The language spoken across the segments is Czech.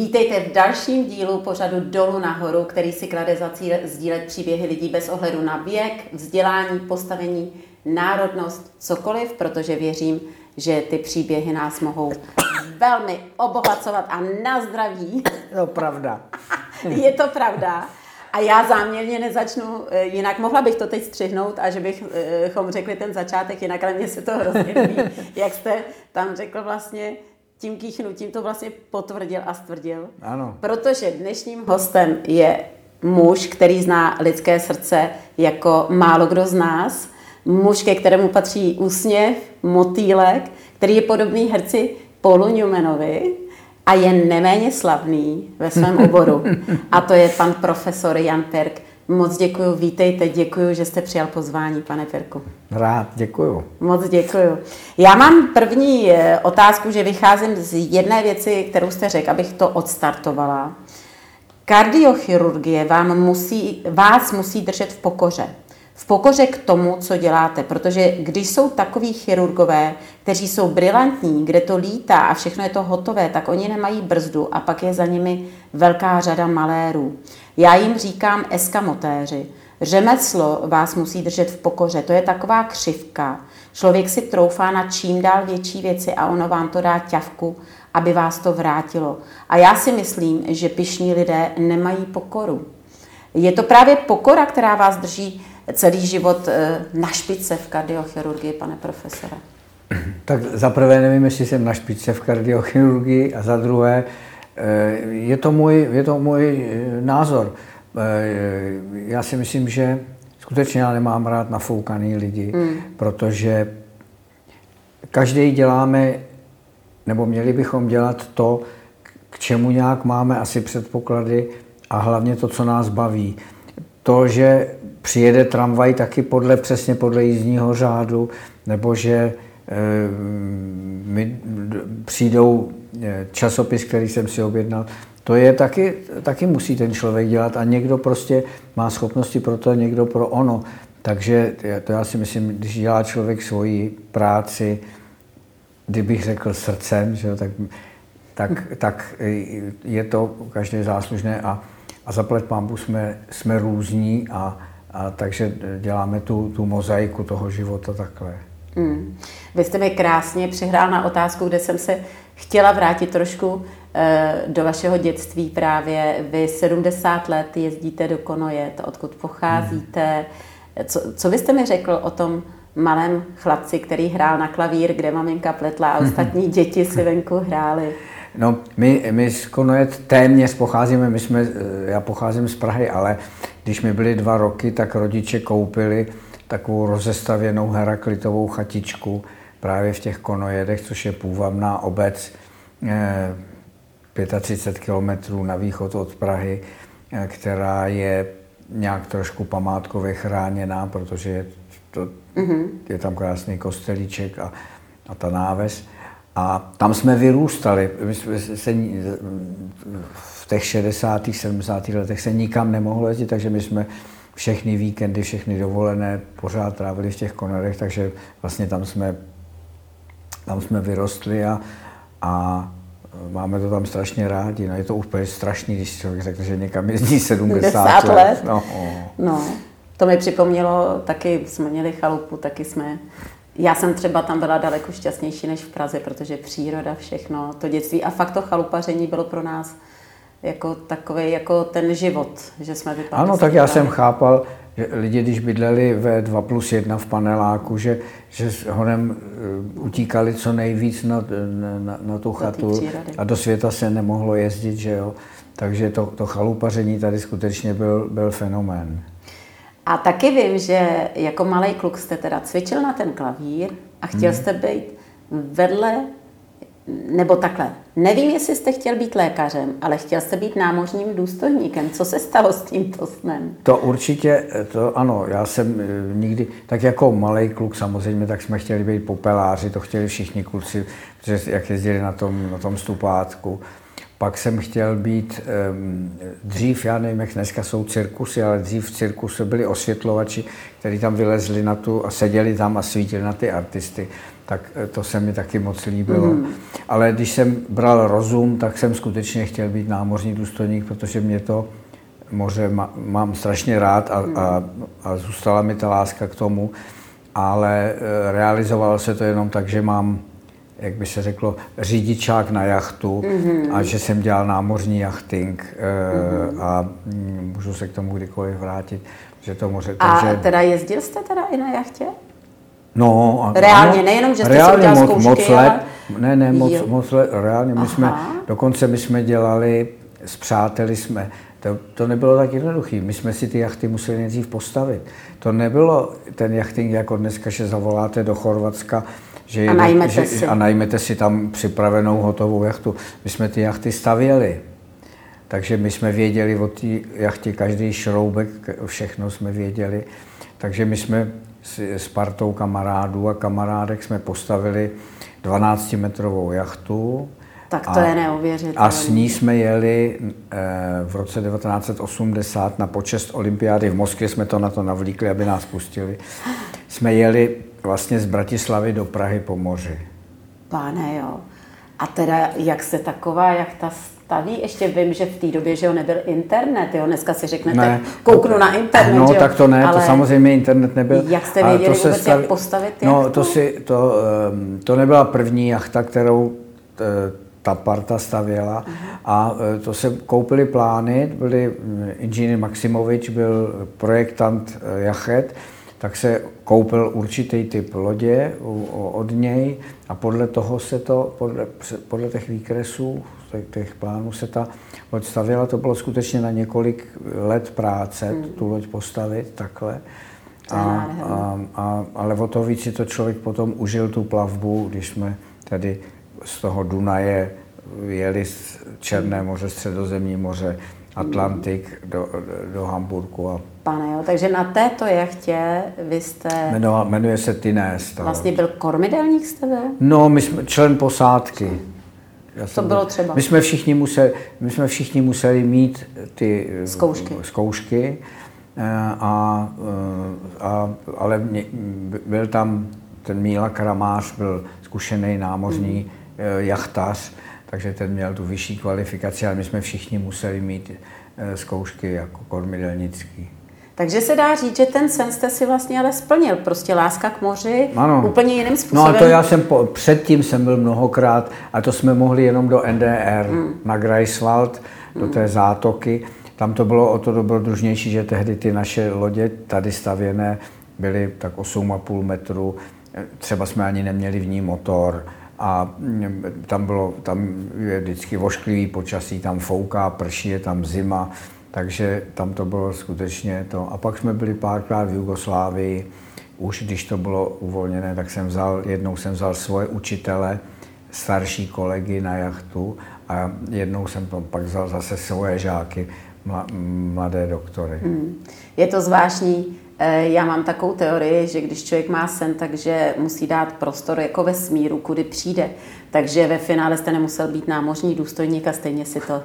Vítejte v dalším dílu pořadu Dolu nahoru, který si klade za cíl sdílet příběhy lidí bez ohledu na věk, vzdělání, postavení, národnost, cokoliv, protože věřím, že ty příběhy nás mohou velmi obohacovat a na zdraví. To pravda. Je to pravda. A já záměrně nezačnu, eh, jinak mohla bych to teď střihnout a že bychom řekli ten začátek, jinak ale mně se to hrozně líbí, jak jste tam řekl vlastně, tím kýchnutím to vlastně potvrdil a stvrdil. Ano. Protože dnešním hostem je muž, který zná lidské srdce jako málo kdo z nás. Muž, ke kterému patří úsměv, motýlek, který je podobný herci Paulu Newmanovi a je neméně slavný ve svém oboru. A to je pan profesor Jan Perk. Moc děkuji, vítejte, děkuji, že jste přijal pozvání, pane Perku. Rád, děkuji. Moc děkuji. Já mám první eh, otázku, že vycházím z jedné věci, kterou jste řekl, abych to odstartovala. Kardiochirurgie vám musí, vás musí držet v pokoře v pokoře k tomu, co děláte. Protože když jsou takový chirurgové, kteří jsou brilantní, kde to lítá a všechno je to hotové, tak oni nemají brzdu a pak je za nimi velká řada malérů. Já jim říkám eskamotéři. Řemeslo vás musí držet v pokoře. To je taková křivka. Člověk si troufá na čím dál větší věci a ono vám to dá ťavku, aby vás to vrátilo. A já si myslím, že pišní lidé nemají pokoru. Je to právě pokora, která vás drží celý život eh, na špice v kardiochirurgii, pane profesore? Tak za prvé nevím, jestli jsem na špice v kardiochirurgii a za druhé eh, je to můj, je to můj eh, názor. Já si myslím, že skutečně já nemám rád nafoukaný lidi, hmm. protože každý děláme, nebo měli bychom dělat to, k čemu nějak máme asi předpoklady a hlavně to, co nás baví. To, že přijede tramvaj taky podle, přesně podle jízdního řádu, nebo že e, mi přijdou eh, časopis, který jsem si objednal. To je taky, taky musí ten člověk dělat a někdo prostě má schopnosti pro to, někdo pro ono. Takže to já si myslím, když dělá člověk svoji práci, kdybych řekl srdcem, že, tak, tak, tak je to každé záslužné a, a zaplať pámbu jsme, jsme různí a, a takže děláme tu, tu mozaiku toho života takhle. Mm. Vy jste mi krásně přihrál na otázku, kde jsem se chtěla vrátit trošku e, do vašeho dětství právě. Vy 70 let jezdíte do Konojet, odkud pocházíte. Mm. Co, co byste mi řekl o tom malém chlapci, který hrál na klavír, kde maminka pletla a ostatní děti si venku hráli? No, my, my z Konojet téměř pocházíme, my jsme, eh, já pocházím z Prahy, ale když mi byly dva roky, tak rodiče koupili takovou rozestavěnou heraklitovou chatičku právě v těch Konojedech, což je půvabná obec 35 eh, kilometrů na východ od Prahy, eh, která je nějak trošku památkově chráněná, protože je, to, mm-hmm. je tam krásný kostelíček a, a ta náves. A tam jsme vyrůstali. My jsme se, těch 60. 70. letech se nikam nemohlo jezdit, takže my jsme všechny víkendy, všechny dovolené pořád trávili v těch konarech, takže vlastně tam jsme, tam jsme vyrostli a, a máme to tam strašně rádi. No, je to úplně strašný, když člověk řekne, že někam jezdí 70 let. let. No. no. To mi připomnělo, taky jsme měli chalupu, taky jsme já jsem třeba tam byla daleko šťastnější než v Praze, protože příroda, všechno, to dětství a fakt to chalupaření bylo pro nás jako takový, jako ten život, že jsme vypadali. Ano, tak já jsem chápal, že lidi, když bydleli ve 2 plus 1 v paneláku, že, že s honem eh, utíkali co nejvíc na, na, na tu chatu a do světa se nemohlo jezdit, že jo. Takže to, to chalupaření tady skutečně byl, byl fenomén. A taky vím, že jako malý kluk jste teda cvičil na ten klavír a chtěl hmm. jste být vedle, nebo takhle, nevím, jestli jste chtěl být lékařem, ale chtěl jste být námořním důstojníkem. Co se stalo s tímto snem? To určitě, to ano, já jsem eh, nikdy, tak jako malý kluk samozřejmě, tak jsme chtěli být popeláři, to chtěli všichni kluci, protože jak jezdili na tom, na tom stupátku. pak jsem chtěl být, um, dřív, já nevím, jak dneska jsou cirkusy, ale dřív v cirkuse byli osvětlovači, kteří tam vylezli na tu a seděli tam a svítili na ty artisty. Tak eh, to se mi taky moc líbilo. Mm. Ale když jsem bral rozum, tak jsem skutečně chtěl být námořní důstojník, protože mě to moře mám strašně rád a, a, a zůstala mi ta láska k tomu, ale eh, realizovalo se to jenom tak, že mám jak by se řeklo, řidičák na jachtu mm-hmm. a že jsem dělal námořní jachting mm-hmm. a mm, můžu se k tomu kdykoliv vrátit, že to moře. A takže... teda jezdil jste teda i na jachtě? No, a, reálně, ano, nejenom, že jste reálně si moc, zkoušky, moc let, ale... Ne, ne, moc, moc let, reálně my Aha. jsme, dokonce my jsme dělali, s přáteli jsme, to, to nebylo tak jednoduché. My jsme si ty jachty museli nejdřív postavit. To nebylo ten jachting jako dneska, že zavoláte do Chorvatska, že a, najmete že, si. a najmete si tam připravenou hotovou jachtu. My jsme ty jachty stavěli. Takže my jsme věděli o té jachtě každý šroubek, všechno jsme věděli. Takže my jsme s partou kamarádů a kamarádek jsme postavili 12-metrovou jachtu. Tak to a, je neuvěřitelné. A s ní jsme jeli e, v roce 1980 na počest olympiády v Moskvě, jsme to na to navlíkli, aby nás pustili. Jsme jeli vlastně z Bratislavy do Prahy po moři. Páne, jo. A teda, jak se taková jachta staví? Ještě vím, že v té době, že jo, nebyl internet, jo, dneska si řeknete, ne, kouknu na internet, No, jo? tak to ne, Ale to samozřejmě internet nebyl. Jak jste věděli to se vůbec, staví, jak postavit no? No, to, si, to, ehm, to nebyla první jachta, kterou ta parta stavěla a eh, to se koupili plány, byli hm, inženýr Maximovič, byl projektant eh, jachet, tak se koupil určitý typ lodě od něj a podle toho se to, podle, podle těch výkresů, těch plánů se ta loď stavěla. To bylo skutečně na několik let práce hmm. tu loď postavit takhle. A, a, a, ale o to víc si to člověk potom užil tu plavbu, když jsme tady z toho Dunaje jeli z Černé moře, Středozemní moře, Atlantik do, do Hamburgu. A... Pane, jo, takže na této jachtě vy jste... Jmenuje, jmenuje se Tines. Vlastně byl kormidelník jste byl? No, my jsme člen posádky. Já to bylo třeba? My jsme všichni museli, my jsme všichni museli mít ty zkoušky. zkoušky eh, a, eh, a, ale mě, byl tam ten Míla Kramář, byl zkušený námořní mm. jachtař, takže ten měl tu vyšší kvalifikaci, ale my jsme všichni museli mít eh, zkoušky jako kormidelnický. Takže se dá říct, že ten sen jste si vlastně ale splnil. Prostě láska k moři ano. úplně jiným způsobem. No a to já jsem po, předtím jsem byl mnohokrát a to jsme mohli jenom do NDR, mm. na Greifswald, do mm. té zátoky. Tam to bylo o to dobrodružnější, že tehdy ty naše lodě tady stavěné byly tak 8,5 metru. Třeba jsme ani neměli v ní motor a mm, tam, bylo, tam je vždycky vošklivý počasí, tam fouká, prší, je tam zima, takže tam to bylo skutečně to. A pak jsme byli párkrát v Jugoslávii, už když to bylo uvolněné, tak jsem vzal, jednou jsem vzal svoje učitele, starší kolegy na jachtu a jednou jsem pak vzal zase svoje žáky, mladé doktory. Hmm. Je to zvláštní, Eh, já mám takovou teorii, že když člověk má sen, takže musí dát prostor jako ve smíru, kudy přijde. Takže ve finále jste nemusel být námořní důstojník a stejně si to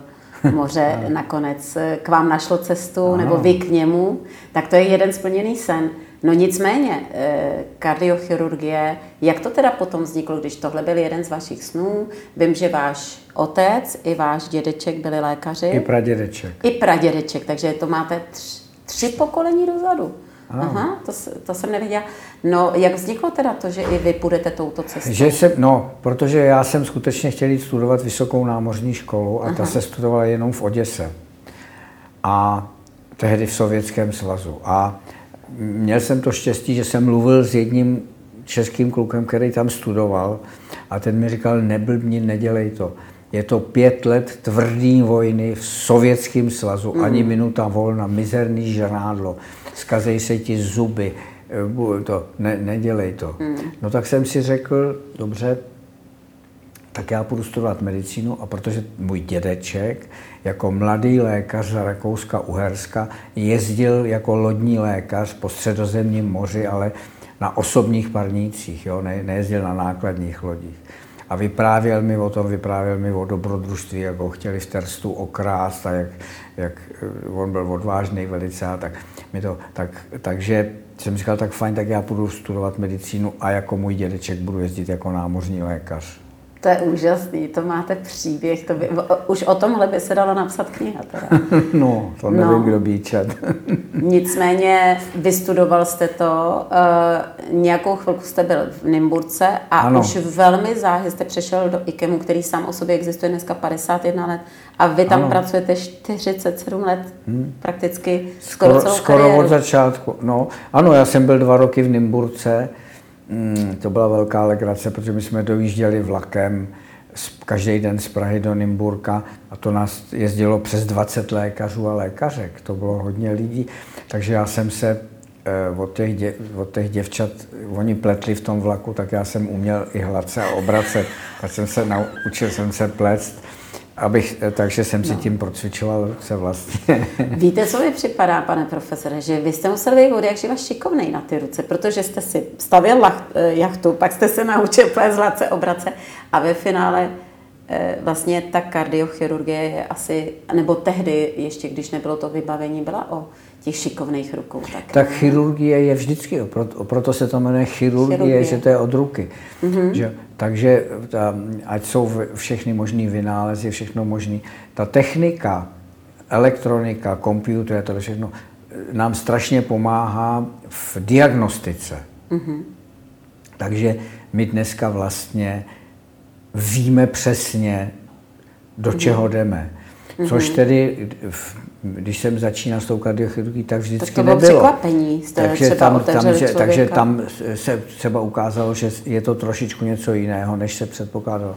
moře nakonec eh, k vám našlo cestu, ano. nebo vy k němu, tak to je jeden splněný sen. No nicméně, eh, kardiochirurgie, jak to teda potom vzniklo, když tohle byl jeden z vašich snů? Vím, že váš otec i váš dědeček byli lékaři. I pradědeček. I pradědeček, takže to máte tři, tři pokolení dozadu. Aha, to, to jsem nevěděla. No, jak vzniklo teda to, že i vy půjdete touto cestou? Že jsem, no, protože já jsem skutečně chtěl jít studovat vysokou námořní školu a Aha. ta se studovala jenom v Oděse. A tehdy v Sovětském svazu. A měl jsem to štěstí, že jsem mluvil s jedním českým klukem, který tam studoval a ten mi říkal, neblbni, nedělej to. Je to pět let tvrdý vojny v Sovětském svazu, mm. ani minuta volna, mizerný žrádlo zkazej se ti zuby, to, ne, nedělej to. Hmm. No tak jsem si řekl, dobře, tak já půjdu studovat medicínu a protože můj dědeček jako mladý lékař za Rakouska Uherska jezdil jako lodní lékař po středozemním moři, ale na osobních parnících, jo, ne, nejezdil na nákladních lodích. a vyprávěl mi o tom, vyprávěl mi o dobrodružství, jak ho chtěli v Terstu okrást a jak, jak eh, on byl odvážný velice a tak mi to, tak, takže jsem říkal, tak fajn, tak já půjdu studovat medicínu a jako můj dědeček budu jezdit jako námořní lékař. To je úžasný, to máte příběh, to by, už o tomhle by se dalo napsat kniha teda. no, to nevím, no. kdo by čet. Nicméně vystudoval jste to, uh, nějakou chvilku jste byl v Nymburce a ano. už velmi záhy jste přešel do IKEMu, který sám o sobě existuje dneska 51 let a vy tam ano. pracujete 47 let, hmm. prakticky skoro, skoro celou Skoro kariéru. od začátku, no. Ano, já jsem byl dva roky v Nymburce, Mm, to byla velká legrace, protože my jsme dojížděli vlakem každý den z Prahy do Nymburka a to nás jezdilo přes 20 lékařů a lékařek. To bylo hodně lidí, takže já jsem se eh, od těch, dě, od těch děvčat, oni pletli v tom vlaku, tak já jsem uměl i hladce a obracet. Tak jsem se naučil jsem se plést Abych, eh, takže jsem si no. tím procvičoval ruce vlastně. Víte, co mi připadá, pane profesore, že vy jste musel být od jak živa šikovnej na ty ruce, protože jste si stavěl eh, jachtu, pak jste se naučil plést hladce obrace a ve finále vlastně ta kardiochirurgie je asi, nebo tehdy ještě, když nebylo to vybavení, byla o těch šikovných rukou. Tak, tak chirurgie je vždycky, proto, proto se to jmenuje chirurgie, chirurgie. že to je od ruky. Mm-hmm. Že, takže ta, ať jsou všechny možné vynálezy, všechno možné, ta technika, elektronika, počítač, to všechno nám strašně pomáhá v diagnostice. Mm-hmm. Takže my dneska vlastně víme přesně, do mm-hmm. čeho jdeme. Což mhm. tedy, když jsem začínal s tou kardiochirurgií, tak vždycky tak to bylo nebylo. překvapení, jste takže třeba tam, tam, že, takže tam se třeba ukázalo, že je to trošičku něco jiného, než se předpokládalo.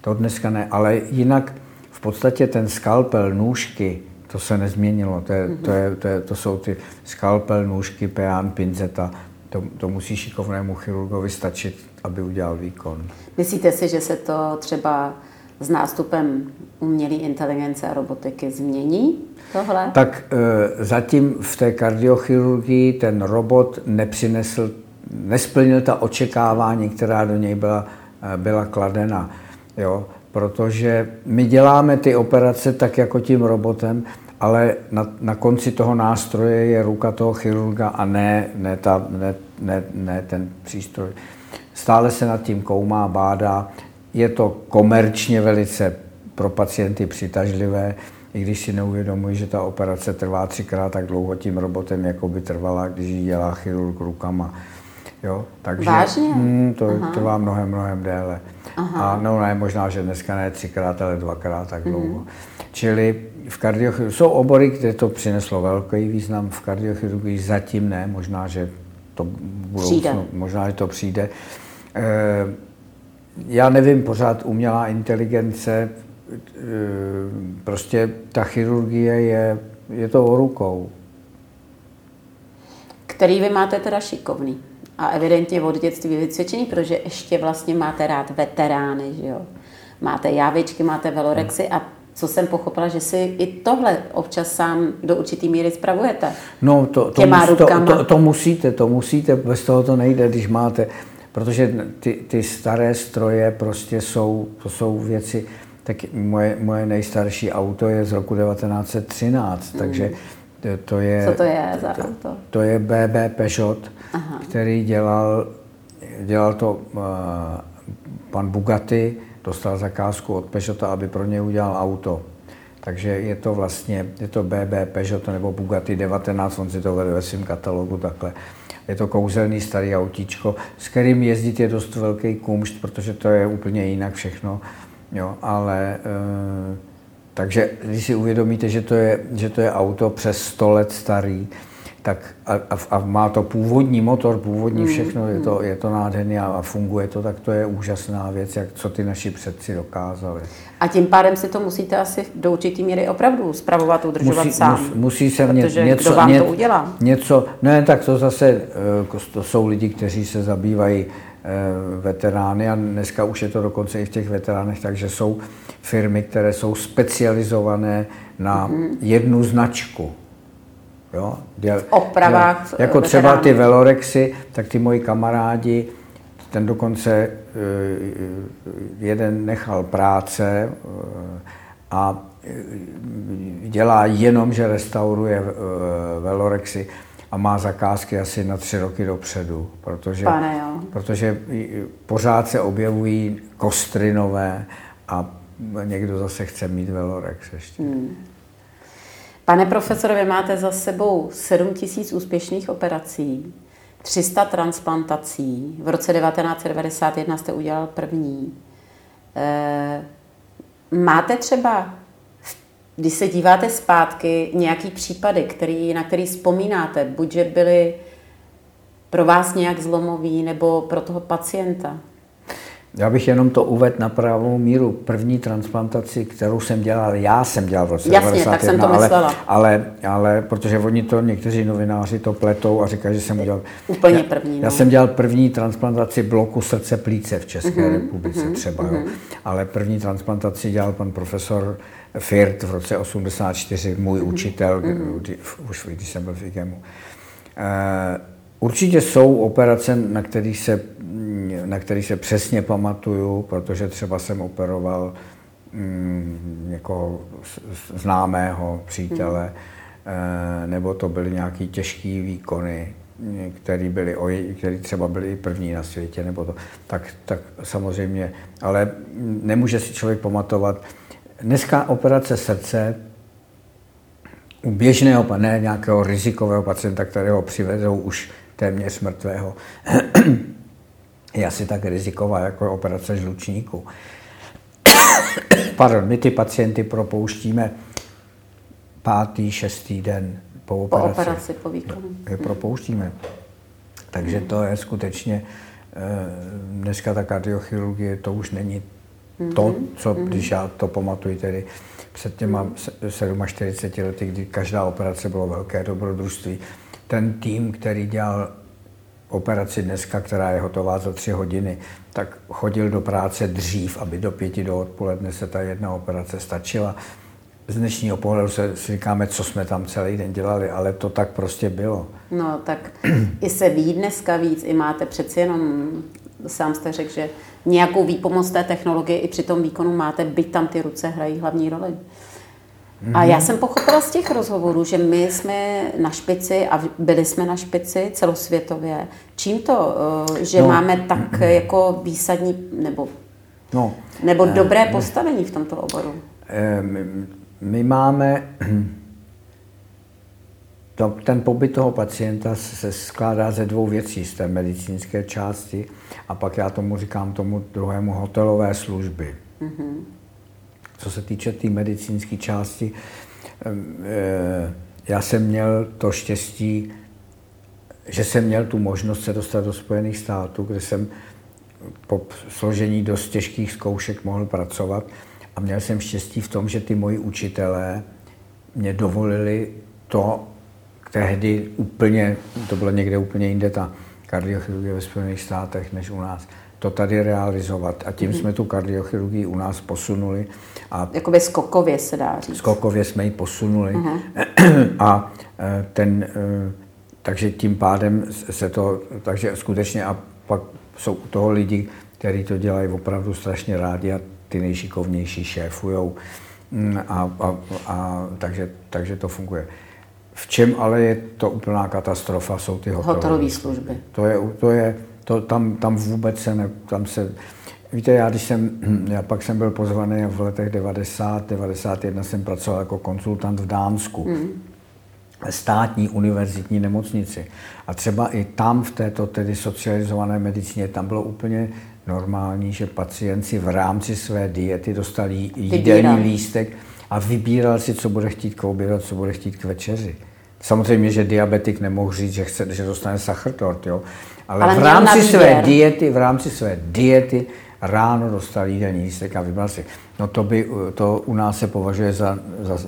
To dneska ne, ale jinak v podstatě ten skalpel, nůžky, to se nezměnilo. To, je, mm-hmm. to, je, to, je, to jsou ty skalpel, nůžky, peán, pinzeta. To, to musí šikovnému chirurgovi stačit, aby udělal výkon. Myslíte si, že se to třeba s nástupem umělé inteligence a robotiky změní tohle? Tak e, zatím v té kardiochirurgii ten robot nepřinesl, nesplnil ta očekávání, která do něj byla, e, byla kladena. Jo? Protože my děláme ty operace tak jako tím robotem, ale na, na konci toho nástroje je ruka toho chirurga a ne, ne, ta, ne, ne, ne ten přístroj. Stále se nad tím koumá, bádá je to komerčně velice pro pacienty přitažlivé, i když si neuvědomují, že ta operace trvá třikrát tak dlouho tím robotem, jako by trvala, když ji dělá chirurg rukama. Jo? Takže Vážně? Mm, to Aha. trvá mnohem, mnohem déle. Aha. A no ne, možná, že dneska ne třikrát, ale dvakrát tak dlouho. Mm. Čili v kardiochirurgii jsou obory, kde to přineslo velký význam, v kardiochirurgii zatím ne, možná, že to budoucnu, možná, že to přijde. E, já nevím, pořád umělá inteligence, e, prostě ta chirurgie je, je to o rukou. Který vy máte teda šikovný a evidentně od dětství vycvičený, protože ještě vlastně máte rád veterány, že jo? Máte jávičky, máte velorexy a co jsem pochopila, že si i tohle občas sám do určitý míry spravujete. No to, to, mus, to, to, to musíte, to musíte, bez toho to nejde, když máte protože ty, ty staré stroje prostě jsou, to jsou věci, tak moje, moje nejstarší auto je z roku 1913, mm. takže to je... Co to je za to, auto? To je BB Peugeot, Aha. který dělal, dělal to uh, pan Bugatti, dostal zakázku od Peugeota, aby pro něj udělal auto. Takže je to vlastně, je to BB Peugeot nebo Bugatti 19, on si to vede ve svém katalogu takhle. Je to kouzelný starý autíčko, s kterým jezdit je dost velký kumšt, protože to je úplně jinak všechno. Jo, ale e, takže když si uvědomíte, že to je, že to je auto přes 100 let starý, tak a, a, a má to původní motor, původní hmm, všechno, je to, hmm. je to nádherný a, a funguje to, tak to je úžasná věc, jak co ty naši předci dokázali. A tím pádem si to musíte asi do určitý míry opravdu spravovat, udržovat musí, sám. Mus, musí se protože něco, kdo vám ně, to udělá? Něco, ne, tak to zase, eh, to jsou lidi, kteří se zabývají eh, veterány a dneska už je to dokonce i v těch veteránech, takže jsou firmy, které jsou specializované na mm-hmm. jednu značku. Jo? Děl, v opravách. Jo? Jako třeba ty velorexy, tak ty moji kamarádi, ten dokonce jeden nechal práce a dělá jenom, že restauruje velorexy a má zakázky asi na tři roky dopředu, protože, Pane, jo. protože pořád se objevují kostry nové a někdo zase chce mít Velorex ještě. Hmm. Pane profesore, vy máte za sebou 7 tisíc úspěšných operací, 300 transplantací. V roce 1991 jste udělal první. E, máte třeba, když se díváte zpátky, nějaký případy, který, na který vzpomínáte, buď že byly pro vás nějak zlomový, nebo pro toho pacienta? Já bych jenom to uvedl na pravou míru. První transplantaci, kterou jsem dělal, já jsem dělal v roce Jasně, 91, tak jsem to ale, myslela. Ale, ale, protože oni to, někteří novináři to pletou a říkají, že jsem udělal... Úplně první. Já, no. já jsem dělal první transplantaci bloku srdce plíce v České uh-huh, republice uh-huh, třeba, uh-huh. Jo. ale první transplantaci dělal pan profesor Firt v roce 84, můj uh-huh, učitel, uh-huh. už když jsem byl v IGEMu. Uh, Určitě jsou operace, na kterých se, na který se přesně pamatuju, protože třeba jsem operoval mm, někoho známého přítele, hmm. nebo to byly nějaké těžké výkony, které byly, který třeba byly první na světě, nebo to, tak, tak samozřejmě, ale nemůže si člověk pamatovat. Dneska operace srdce u běžného, ne nějakého rizikového pacienta, kterého přivezou už téměř mrtvého, je asi tak riziková jako operace žlučníku. Pardon, my ty pacienty propouštíme pátý, šestý den po operaci. Po operaci, po výkonu. Je propouštíme. Takže to je skutečně, eh, dneska ta kardiochirurgie, to už není to, mhm. co, mhm. když já to pamatuju tedy před těma 47 lety, kdy každá operace bylo velké dobrodružství, ten tým, který dělal operaci dneska, která je hotová za tři hodiny, tak chodil do práce dřív, aby do pěti do odpoledne se ta jedna operace stačila. Z dnešního pohledu se si říkáme, co jsme tam celý den dělali, ale to tak prostě bylo. No tak i se ví dneska víc, i máte přeci jenom, sám jste řekl, že nějakou výpomoc té technologie i při tom výkonu máte, byť tam ty ruce hrají hlavní roli. A já jsem pochopila z těch rozhovorů, že my jsme na špici a byli jsme na špici celosvětově. Čím to, eh, že no. máme tak jako výsadní nebo, no. nebo eh, dobré postavení v tomto oboru? Eh, my, my máme to, ten pobyt toho pacienta se skládá ze dvou věcí, z té medicínské části a pak já tomu říkám tomu druhému hotelové služby. Mm-hmm. Co se týče té tý medicínské části, eh, já jsem měl to štěstí, že jsem měl tu možnost se dostat do Spojených států, kde jsem po složení dost těžkých zkoušek mohl pracovat. A měl jsem štěstí v tom, že ty moji učitelé mě dovolili to tehdy úplně, to bylo někde úplně jinde, ta kardiochirurgie ve Spojených státech, než u nás, to tady realizovat. A tím mm-hmm. jsme tu kardiochirurgii u nás posunuli. A Jakoby skokově se dá říct. Skokově jsme ji posunuli. Mm-hmm. A e, ten, e, takže tím pádem se to, takže skutečně a pak jsou u toho lidi, kteří to dělají opravdu strašně rádi a ty nejšikovnější šéfujou. Mm, a, a, a, takže, takže to funguje. V čem ale je to úplná katastrofa, jsou ty hotelové, hotelové služby. To je, to je to, tam, tam vůbec se ne, tam se, víte, já když jsem, já pak jsem byl pozvaný v letech 90, 91 jsem pracoval jako konsultant v Dánsku. Mm. státní univerzitní nemocnici. A třeba i tam v této tedy socializované medicíně, tam bylo úplně normální, že pacient si v rámci své diety dostal jídelní lístek a vybíral si, co bude chtít k obědu, co bude chtít k večeři. Samozřejmě, že diabetik nemohl říct, že, chce, že dostane sachrtort, jo. Ale, Ale v rámci své diety, v rámci své diety ráno dostal jídelní lístek a vybral si. No to, by, to u nás se považuje za, za, za,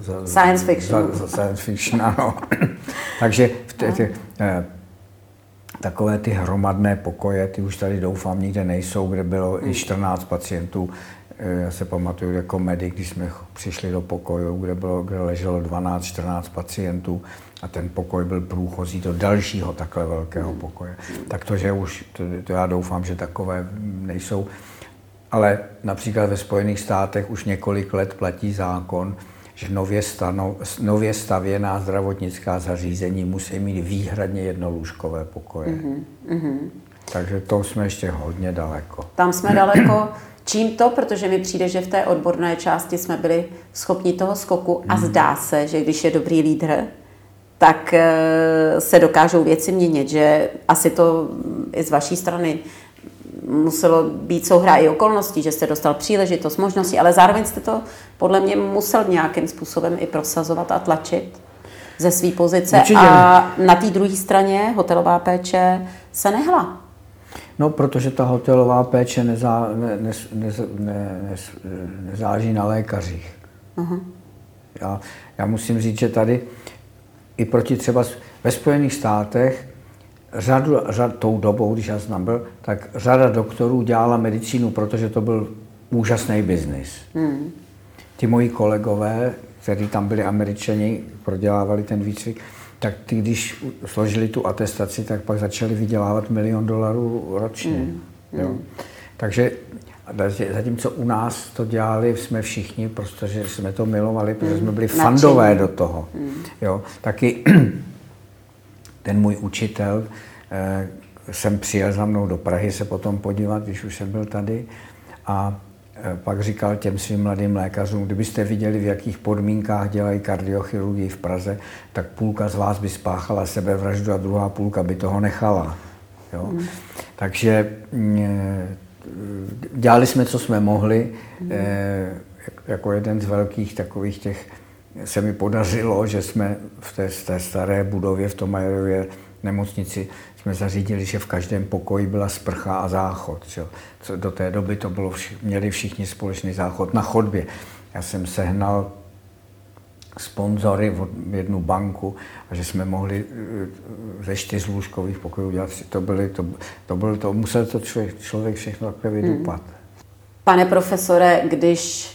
za science fiction. Za, za science fiction, ano. Takže v tě, tě, eh, takové ty hromadné pokoje, ty už tady doufám nikde nejsou, kde bylo i 14 pacientů já se pamatuju jako medic, když jsme přišli do pokoju, kde, bylo, kde leželo 12-14 pacientů a ten pokoj byl průchozí do dalšího takhle velkého pokoje. Tak to, že už, to, to já doufám, že takové nejsou. Ale například ve Spojených státech už několik let platí zákon, že nově, stano, nově stavěná zdravotnická zařízení musí mít výhradně jednolůžkové pokoje. Mm-hmm. Takže to jsme ještě hodně daleko. Tam jsme daleko. Čím to? Protože mi přijde, že v té odborné části jsme byli schopni toho skoku a mhm. zdá se, že když je dobrý lídr, tak eh, se dokážou věci měnit, že asi to i z vaší strany muselo být souhra i okolností, že jste dostal příležitost, možnosti, ale zároveň jste to podle mě musel nějakým způsobem i prosazovat a tlačit ze své pozice. Určitě. A na té druhé straně hotelová péče se nehla. No, protože ta hotelová péče nezá, ne, ne, ne, ne, ne, nezáleží na lékařích. Uh-huh. Já, já musím říct, že tady i proti třeba ve Spojených státech řadu, řad, tou dobou, když já jsem byl, tak řada doktorů dělala medicínu, protože to byl úžasný biznis. Hmm. Ti moji kolegové, kteří tam byli američani, prodělávali ten výcvik, tak ty, když složili tu atestaci, tak pak začali vydělávat milion dolarů ročně. Hmm. Jo. Hmm. Takže zatímco u nás to dělali jsme všichni, protože jsme to milovali, protože jsme byli hmm. fandové do toho. Hmm. Jo. Taky ten můj učitel eh, jsem přijel za mnou do Prahy se potom podívat, když už jsem byl tady a eh, pak říkal těm svým mladým lékařům, kdybyste viděli, v jakých podmínkách dělají kardiochirurgii v Praze, tak půlka z vás by spáchala sebevraždu a druhá půlka by toho nechala. Jo? Hmm. Takže mm, dělali jsme, co jsme mohli. Hmm. Jako jeden z velkých takových těch se mi podařilo, že jsme v té, té staré budově v Tomajerově nemocnici jsme zařídili, že v každém pokoji byla sprcha a záchod. Že? Co do té doby to bylo, měli všichni společný záchod na chodbě. Já jsem sehnal sponzory od jednu banku a že jsme mohli eh, ze čtyř lůžkových pokojů dělat. To, byly, to, to, bylo, to musel to člověk, člověk všechno takhle vydupat. Hmm. Pane profesore, když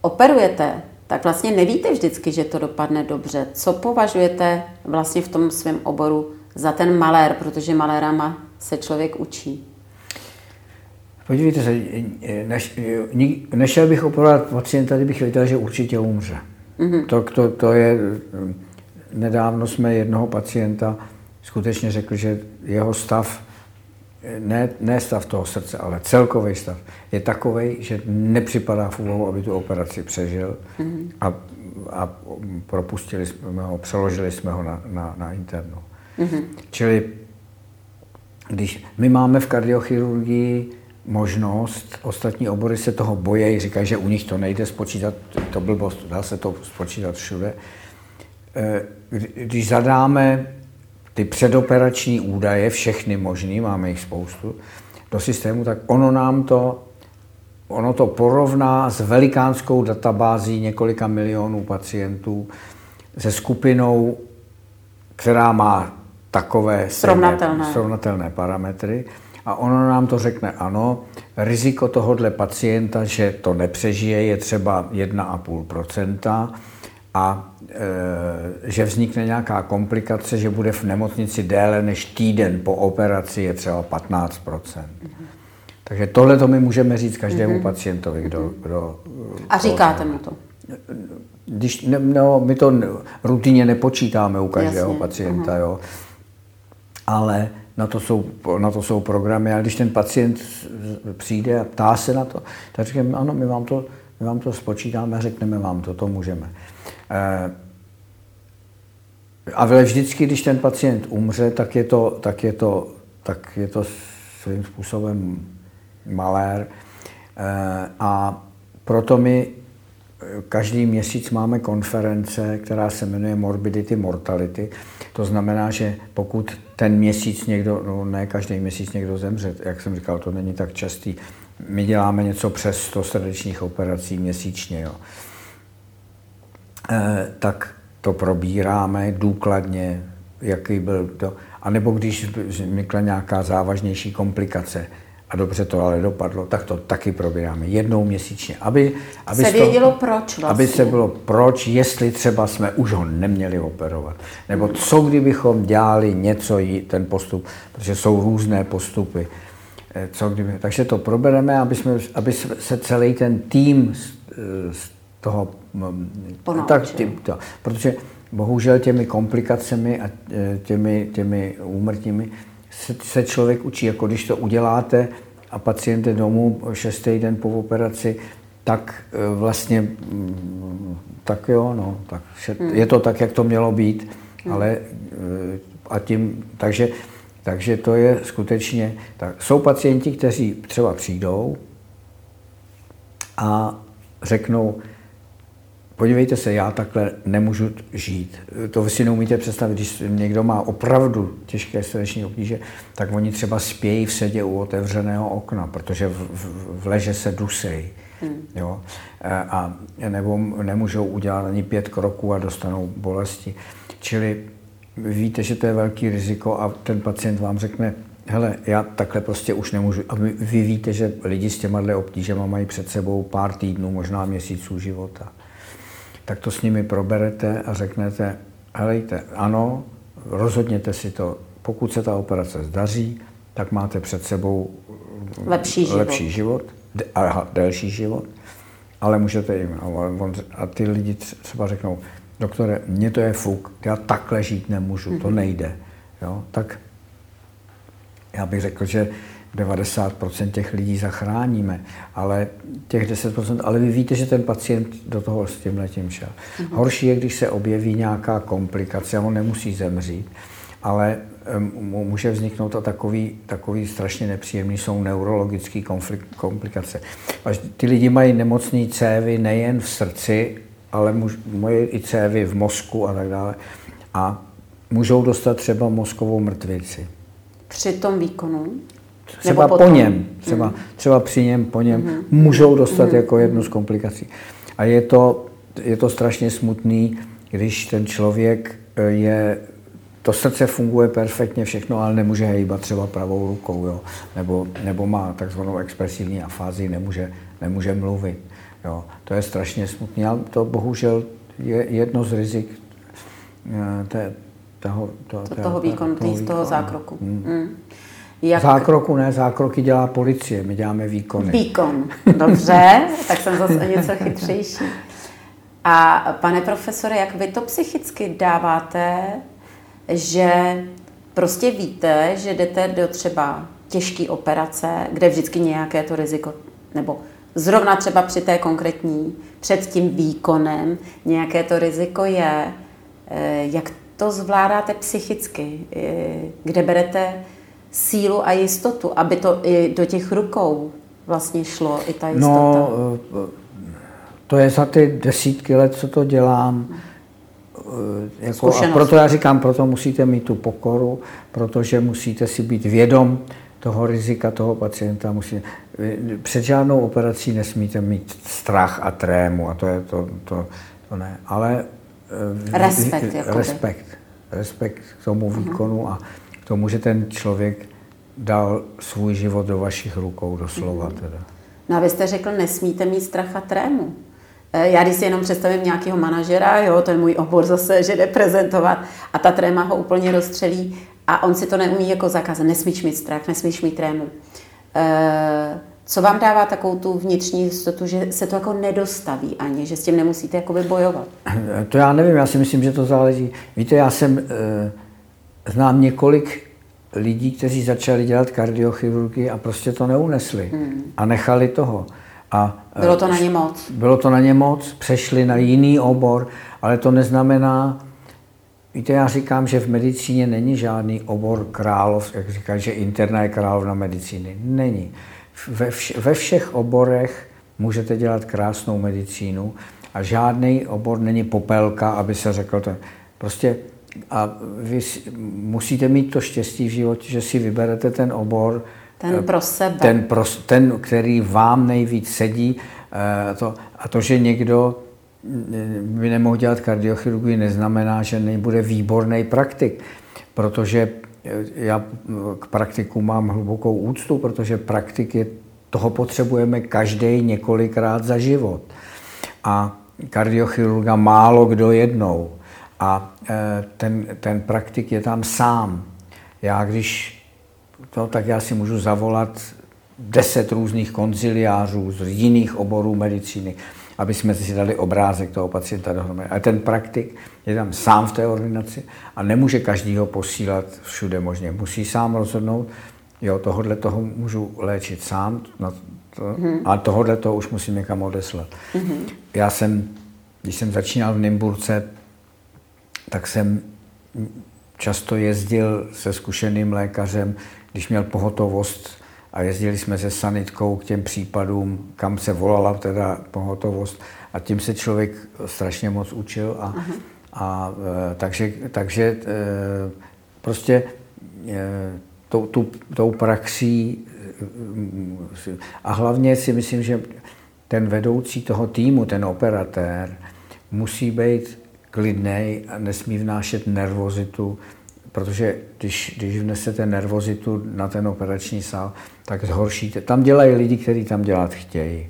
operujete, tak vlastně nevíte vždycky, že to dopadne dobře. Co považujete vlastně v tom svém oboru za ten malér, protože malérama se člověk učí? Podívejte se, neš, nešel bych operovat pacienta, kdybych věděl, že určitě umře. Mm-hmm. To, to, to je, nedávno jsme jednoho pacienta skutečně řekl, že jeho stav, ne, ne stav toho srdce, ale celkový stav, je takový, že nepřipadá v úvahu, aby tu operaci přežil mm-hmm. a, a propustili jsme ho, přeložili jsme ho na, na, na internu. Mm-hmm. Čili když my máme v kardiochirurgii možnost, ostatní obory se toho bojejí, říkají, že u nich to nejde spočítat, to blbost, dá se to spočítat všude. Eh, když zadáme ty předoperační údaje, všechny možný, máme jich spoustu, do systému, tak ono nám to, ono to porovná s velikánskou databází několika milionů pacientů, se skupinou, která má takové srovnatelné, srovnatelné parametry a ono nám to řekne ano, riziko tohohle pacienta, že to nepřežije, je třeba 1,5% a e, že vznikne nějaká komplikace, že bude v nemocnici déle než týden po operaci, je třeba 15%. Mm-hmm. Takže tohle to my můžeme říct každému mm-hmm. pacientovi, kdo... kdo a říkáte mu to? Když, ne, no, my to rutině nepočítáme u každého Jasně. pacienta, mm-hmm. jo. Ale na to, jsou, na to jsou programy. A když ten pacient přijde a ptá se na to, tak říkáme, ano, my vám to, my vám to spočítáme řekneme vám to, to můžeme. Eh, ale vždycky, když ten pacient umře, tak je to, tak je to, tak je to svým způsobem malér. Eh, a proto my každý měsíc máme konference, která se jmenuje Morbidity Mortality. To znamená, že pokud ten měsíc někdo, no ne každý měsíc někdo zemře, jak jsem říkal, to není tak častý. My děláme něco přes 100 srdečních operací měsíčně, jo. E, tak to probíráme důkladně, jaký byl to. A nebo když vznikla nějaká závažnější komplikace, a dobře to ale dopadlo, tak to taky probíráme jednou měsíčně, aby, aby se vědělo to, proč vlastně. Aby se bylo proč, jestli třeba jsme už ho neměli operovat, nebo co kdybychom dělali něco, ten postup, protože jsou různé postupy. Eh, co kdyby, takže to probereme, aby, jsme, aby se celý ten tým z, z toho, mm, tak, tý, to, protože bohužel těmi komplikacemi a eh, těmi, těmi úmrtími se, se člověk učí, jako když to uděláte a pacient je domů šestý den po operaci, tak eh, vlastně, mm, tak jo, no, tak vše, hmm. je to tak, jak to mělo být, hmm. ale a tím, takže takže to je skutečně, tak jsou pacienti, kteří třeba přijdou a řeknou, podívejte se, já takhle nemůžu žít. To vy si neumíte představit, když někdo má opravdu těžké srdeční obtíže, tak oni třeba spějí v sedě u otevřeného okna, protože v, v, v leže se dusej. Hmm. Jo? A, nebo nemůžou udělat ani pět kroků a dostanou bolesti. Čili víte, že to je velký riziko a ten pacient vám řekne, hele, já takhle prostě už nemůžu. A vy, vy víte, že lidi s těma obtížemi mají před sebou pár týdnů, možná měsíců života. Tak to s nimi proberete a řeknete, helejte, ano, rozhodněte si to. Pokud se ta operace zdaří, tak máte před sebou lepší život, lepší život a delší život, ale můžete jim. A ty lidi třeba řeknou, doktore, mně to je fuk, já takhle žít nemůžu, mm-hmm. to mhm. nejde. Jo? Tak já bych řekl, že 90% těch lidí zachráníme, ale těch 10%, ale vy víte, že ten pacient do toho s tím letím šel. Mm-hmm. Horší je, když se objeví nějaká komplikace, on nemusí zemřít, ale může vzniknout a takový, takový strašně nepříjemný jsou neurologické komplikace. Až ty lidi mají nemocný cévy nejen v srdci, ale muž, moje i cévy v mozku a tak dále. A můžou dostat třeba mozkovou mrtvici. Při tom výkonu? Třeba po něm, třeba, mm. třeba při něm, po něm, mm. můžou dostat mm. jako jednu z komplikací. A je to, je to strašně smutný, když ten člověk eh, je, to srdce funguje perfektně všechno, ale nemůže hejbat třeba pravou rukou, jo? Nebo, nebo má takzvanou expresivní afázi, nemůže, nemůže mluvit. Jo, to je strašně smutné, ale to bohužel je jedno z rizik eh, té, toho, to, to, toho výkonu, toho, výkonu. toho zákroku. Hmm. Hmm. Jak... Zákroku ne, zákroky dělá policie, my děláme výkony. Výkon, dobře, tak jsem zase o něco chytřejší. A pane profesore, jak vy to psychicky dáváte, že prostě víte, že jdete do třeba těžké operace, kde vždycky nějaké to riziko nebo zrovna třeba při té konkrétní, před tím výkonem, nějaké to riziko je, eh, jak to zvládáte psychicky, eh, kde berete sílu a jistotu, aby to i do těch rukou vlastně šlo, i ta jistota? No, eh, to je za ty desítky let, co to dělám. Jako, a proto já říkám, proto musíte mít tu pokoru, protože musíte si být vědom toho rizika toho pacienta. Musí, před žádnou operací nesmíte mít strach a trému a to je to, to, to ne. Ale eh, respekt, jakoby. respekt, respekt k tomu výkonu a k tomu, že ten člověk dal svůj život do vašich rukou, doslova uh-huh. teda. No a vy jste řekl, nesmíte mít strach a trému. Eh, já když si jenom představím nějakého manažera, jo, to je můj obor zase, že jde prezentovat a ta tréma ho úplně rozstřelí a on si to neumí jako zakázat. Nesmíš mít strach, nesmíš mít trému. E, co vám dává takovou tu vnitřní jistotu, že se to jako nedostaví ani, že s tím nemusíte jakoby bojovat? To já nevím, já si myslím, že to záleží. Víte, já jsem e, znám několik lidí, kteří začali dělat kardiochirurgii a prostě to neunesli hmm. a nechali toho. A, bylo to na ně moc. Bylo to na ně moc, přešli na jiný obor, ale to neznamená, Víte, já říkám, že v medicíně není žádný obor králov, jak říkají, že interna je královna medicíny. Není. Ve, vš- ve všech oborech můžete dělat krásnou medicínu a žádný obor není popelka, aby se řekl to. Prostě a vy musíte mít to štěstí v životě, že si vyberete ten obor, ten pro sebe. Ten, pro, ten který vám nejvíc sedí. Eh, to, a to, že někdo by nemohl dělat kardiochirurgii, neznamená, že nebude výborný praktik, protože já k praktiku mám hlubokou úctu, protože praktik je, toho potřebujeme každý několikrát za život. A kardiochirurga málo kdo jednou. A e, ten, ten praktik je tam sám. Já když to, tak já si můžu zavolat deset různých konziliářů z jiných oborů medicíny, aby jsme si dali obrázek toho pacienta dohromady. A ten praktik je tam sám v té ordinaci a nemůže každýho posílat všude možně. Musí sám rozhodnout, jo, tohohle toho můžu léčit sám no, to, hmm. a tohohle toho už musím někam odeslat. Hmm. Já jsem, když jsem začínal v Nymburce, tak jsem často jezdil se zkušeným lékařem, když měl pohotovost a jezdili jsme se sanitkou k těm případům, kam se volala teda pohotovost. A tím se člověk strašně moc učil a, a e, takže, takže e, prostě e, tou, tou, tou praxí a hlavně si myslím, že ten vedoucí toho týmu, ten operatér, musí být klidný a nesmí vnášet nervozitu, protože když, když vnesete nervozitu na ten operační sál, tak zhoršíte. Tam dělají lidi, kteří tam dělat chtějí.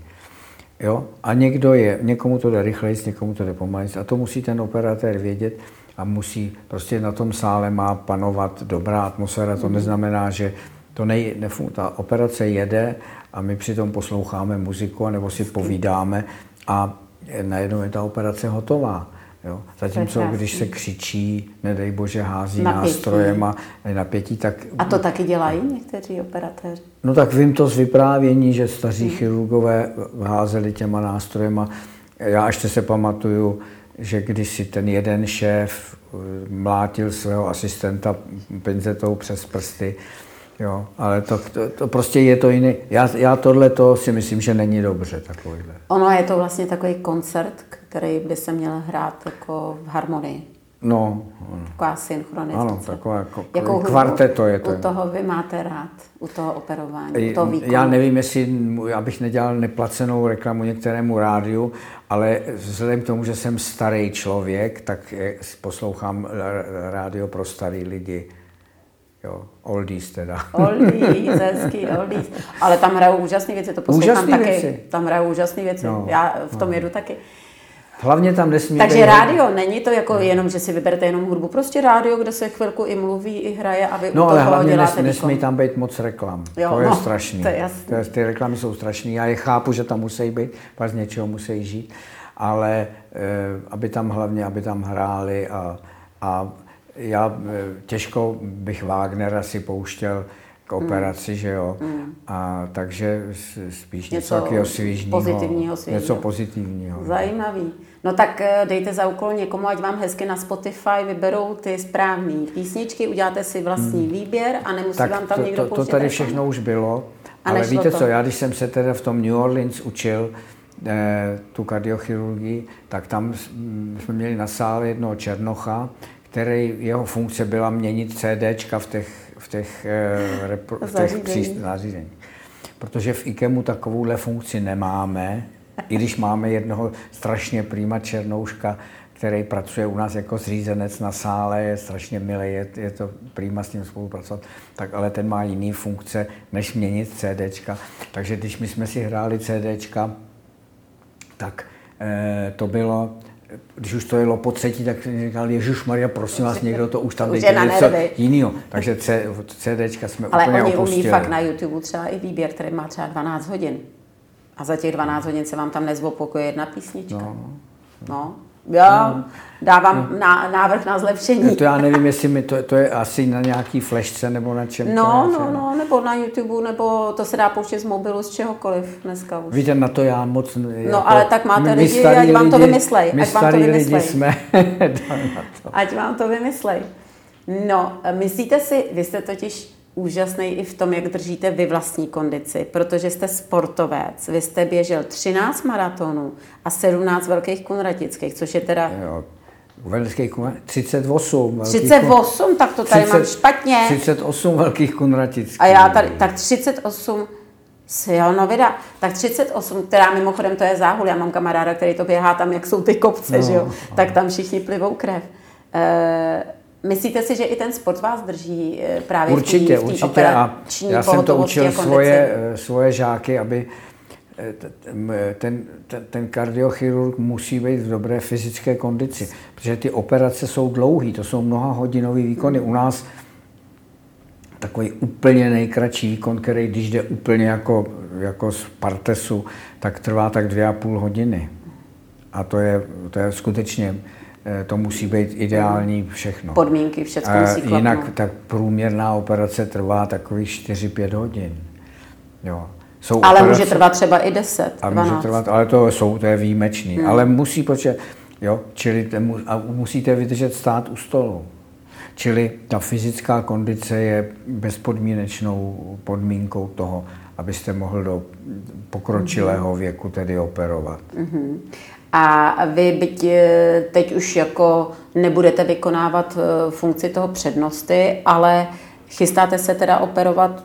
Jo? A někdo je, někomu to jde rychleji, někomu to jde pomaleji. A to musí ten operatér vědět a musí, prostě na tom sále má panovat dobrá atmosféra. To neznamená, že to nej, nefun, ta operace jede a my přitom posloucháme muziku nebo si povídáme a najednou je ta operace hotová. Jo? Zatímco když se křičí, nedej bože, hází napětí. nástrojem a napětí, tak... A to taky dělají někteří operatéři? No tak vím to z vyprávění, že staří hmm. chirurgové házeli těma nástrojema. Já ještě se pamatuju, že když si ten jeden šéf eh, mlátil svého asistenta pinzetou přes prsty, Jo, ale to, to, to prostě je to jiný. Já, já tohle to si myslím, že není dobře takovýhle. Ono je to vlastně takový koncert, který by se měl hrát jako v harmonii. No. Taková synchronizace. Ano, taková jako Jakou kvarteto je to. U toho vy máte rád, u toho operování, u toho výkonu. Já nevím, jestli, abych nedělal neplacenou reklamu některému rádiu, ale vzhledem k tomu, že jsem starý člověk, tak poslouchám rádio pro starý lidi. Jo, oldies teda. Oldies, hezký, oldies. Ale tam hrajou úžasné věci, to poslouchám úžasný taky. Věci. Tam hrajou úžasné věci. No, Já v tom no. jedu taky. Hlavně tam nesmí Takže rádio, není to jako no. jenom, že si vyberete jenom hudbu, prostě rádio, kde se chvilku i mluví, i hraje a vy No ale hlavně nes, nesmí tam být moc reklam. Jo, to je no, strašný. To je jasný. To ty reklamy jsou strašný. Já je chápu, že tam musí být, pak z něčeho musí žít, ale e, aby tam hlavně, aby tam hráli a, a já e, těžko bych Wagnera si pouštěl k hmm. operaci, mm. že jo. Mm. A takže spíš něco, něco takového svěžního. Pozitivního svěžního. Něco pozitivního. Zajímavý. No tak e, dejte za úkol někomu, ať vám hezky na Spotify vyberou ty správné písničky, uděláte si vlastní mm. výběr a nemusí tak vám tam to, někdo to, to tady všechno už bylo. A ale víte to. co, já když jsem se teda v tom New Orleans učil, eh, tu kardiochirurgii, tak tam jsme měli na sále jednoho Černocha, který jeho funkce byla měnit CDčka v těch, v těch, eh, repro, v těch zařízení. Protože v IKEMu takovouhle funkci nemáme, i když máme jednoho strašně prýma černouška, který pracuje u nás jako zřízenec na sále, je strašně milý, je, je to prýma s ním spolupracovat, tak ale ten má jiný funkce, než měnit CDčka. Takže když my jsme si hráli CDčka, tak eh, to bylo když už to jelo po třetí, tak jsem říkal, Ježíš Maria, prosím vás, někdo to už tam dejte něco jiného. Takže CDčka jsme Ale úplně oni opustili. umí fakt na YouTube třeba i výběr, který má třeba 12 hodin. A za těch 12 hodin se vám tam nezvopokuje jedna písnička. No. no. Jo, no. dávám no. Na, návrh na zlepšení. To já nevím, jestli mi to, to je asi na nějaký flešce nebo na čem. No, to no, no, nebo na YouTube, nebo to se dá pouštět z mobilu, z čehokoliv dneska už. Víte, na to já moc... No, jako, ale tak máte lidi, ať vám to vymyslej. My ať vám to vymyslej. lidi jsme Ať vám to vymyslej. No, myslíte si, vy jste totiž úžasný i v tom, jak držíte vy vlastní kondici, protože jste sportovec. Vy jste běžel 13 maratonů a 17 velkých kunratických, což je teda... Jo. Velkých kun... 38. 38, kun... tak to tady 30, mám špatně. 38 velkých kunratických. A já tady, tak 38 no vida. Tak 38, která mimochodem to je záhul, já mám kamaráda, který to běhá tam, jak jsou ty kopce, no, že jo, no. tak tam všichni plivou krev. E, Myslíte si, že i ten sport vás drží eh, právě určitě, v té určitě. A já jsem to učil svoje, eh, svoje žáky, aby eh, ten, ten, ten kardiochirurg musí být v dobré fyzické kondici, protože ty operace jsou dlouhé, to jsou mnoha hodinové výkony. U nás takový úplně nejkratší výkon, který když jde úplně jako, jako z partesu, tak trvá tak dvě a půl hodiny. A to je, to je skutečně, to musí být ideální všechno. Podmínky, všechno musí klapnout. Jinak tak průměrná operace trvá takových 4-5 hodin. Jo. Jsou ale operace, může trvat třeba i 10, a může trvat, ale to jsou, to je výjimečný. Hmm. Ale musí počet, jo, čili te, a musíte vydržet stát u stolu. Čili ta fyzická kondice je bezpodmínečnou podmínkou toho, abyste mohl do pokročilého věku tedy operovat. Mm-hmm. A vy byť eh, teď už jako nebudete vykonávat eh, funkci toho přednosty, ale chystáte se teda operovat,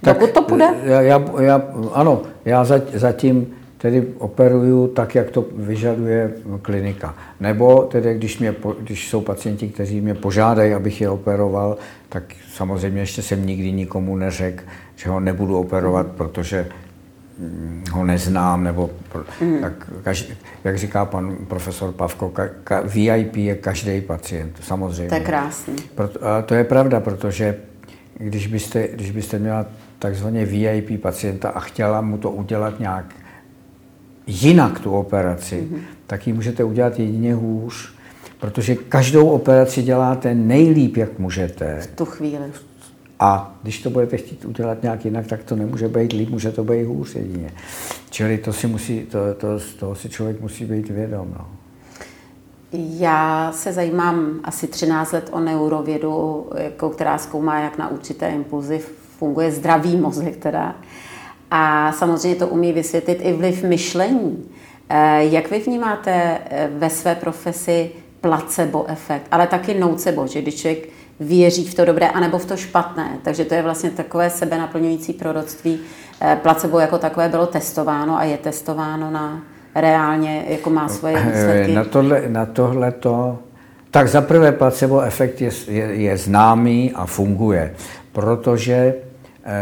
tak, dokud to půjde? Já, já, já, ano, já zatím tedy operuju tak, jak to vyžaduje klinika. Nebo tedy, když, mě, když jsou pacienti, kteří mě požádají, abych je operoval, tak samozřejmě ještě jsem nikdy nikomu neřekl, že ho nebudu operovat, protože ho neznám, nebo mm. tak, každý, jak říká pan profesor Pavko, ka, ka, VIP je každý pacient, samozřejmě. To je krásný. Proto, a to je pravda, protože když byste, když byste měla takzvaně VIP pacienta a chtěla mu to udělat nějak jinak tu operaci, mm-hmm. tak ji můžete udělat jedině hůř, protože každou operaci děláte nejlíp, jak můžete. V tu chvíli. A když to budete chtít udělat nějak jinak, tak to nemůže být líp, může to být hůř jedině. Čili to si musí, to, to, z toho si člověk musí být vědom. No. Já se zajímám asi 13 let o neurovědu, jako, která zkoumá, jak na určité impulzy funguje zdravý mozek teda. A samozřejmě to umí vysvětlit i vliv myšlení. Eh, jak vy vnímáte eh, ve své profesi placebo efekt, ale taky nocebo, že když člověk věří v to dobré anebo v to špatné. Takže to je vlastně takové sebenaplňující proroctví. Eh, placebo jako takové bylo testováno a je testováno na reálně, jako má svoje výsledky. Na tohle, na tohle to, tak zaprvé placebo efekt je, je, je známý a funguje, protože,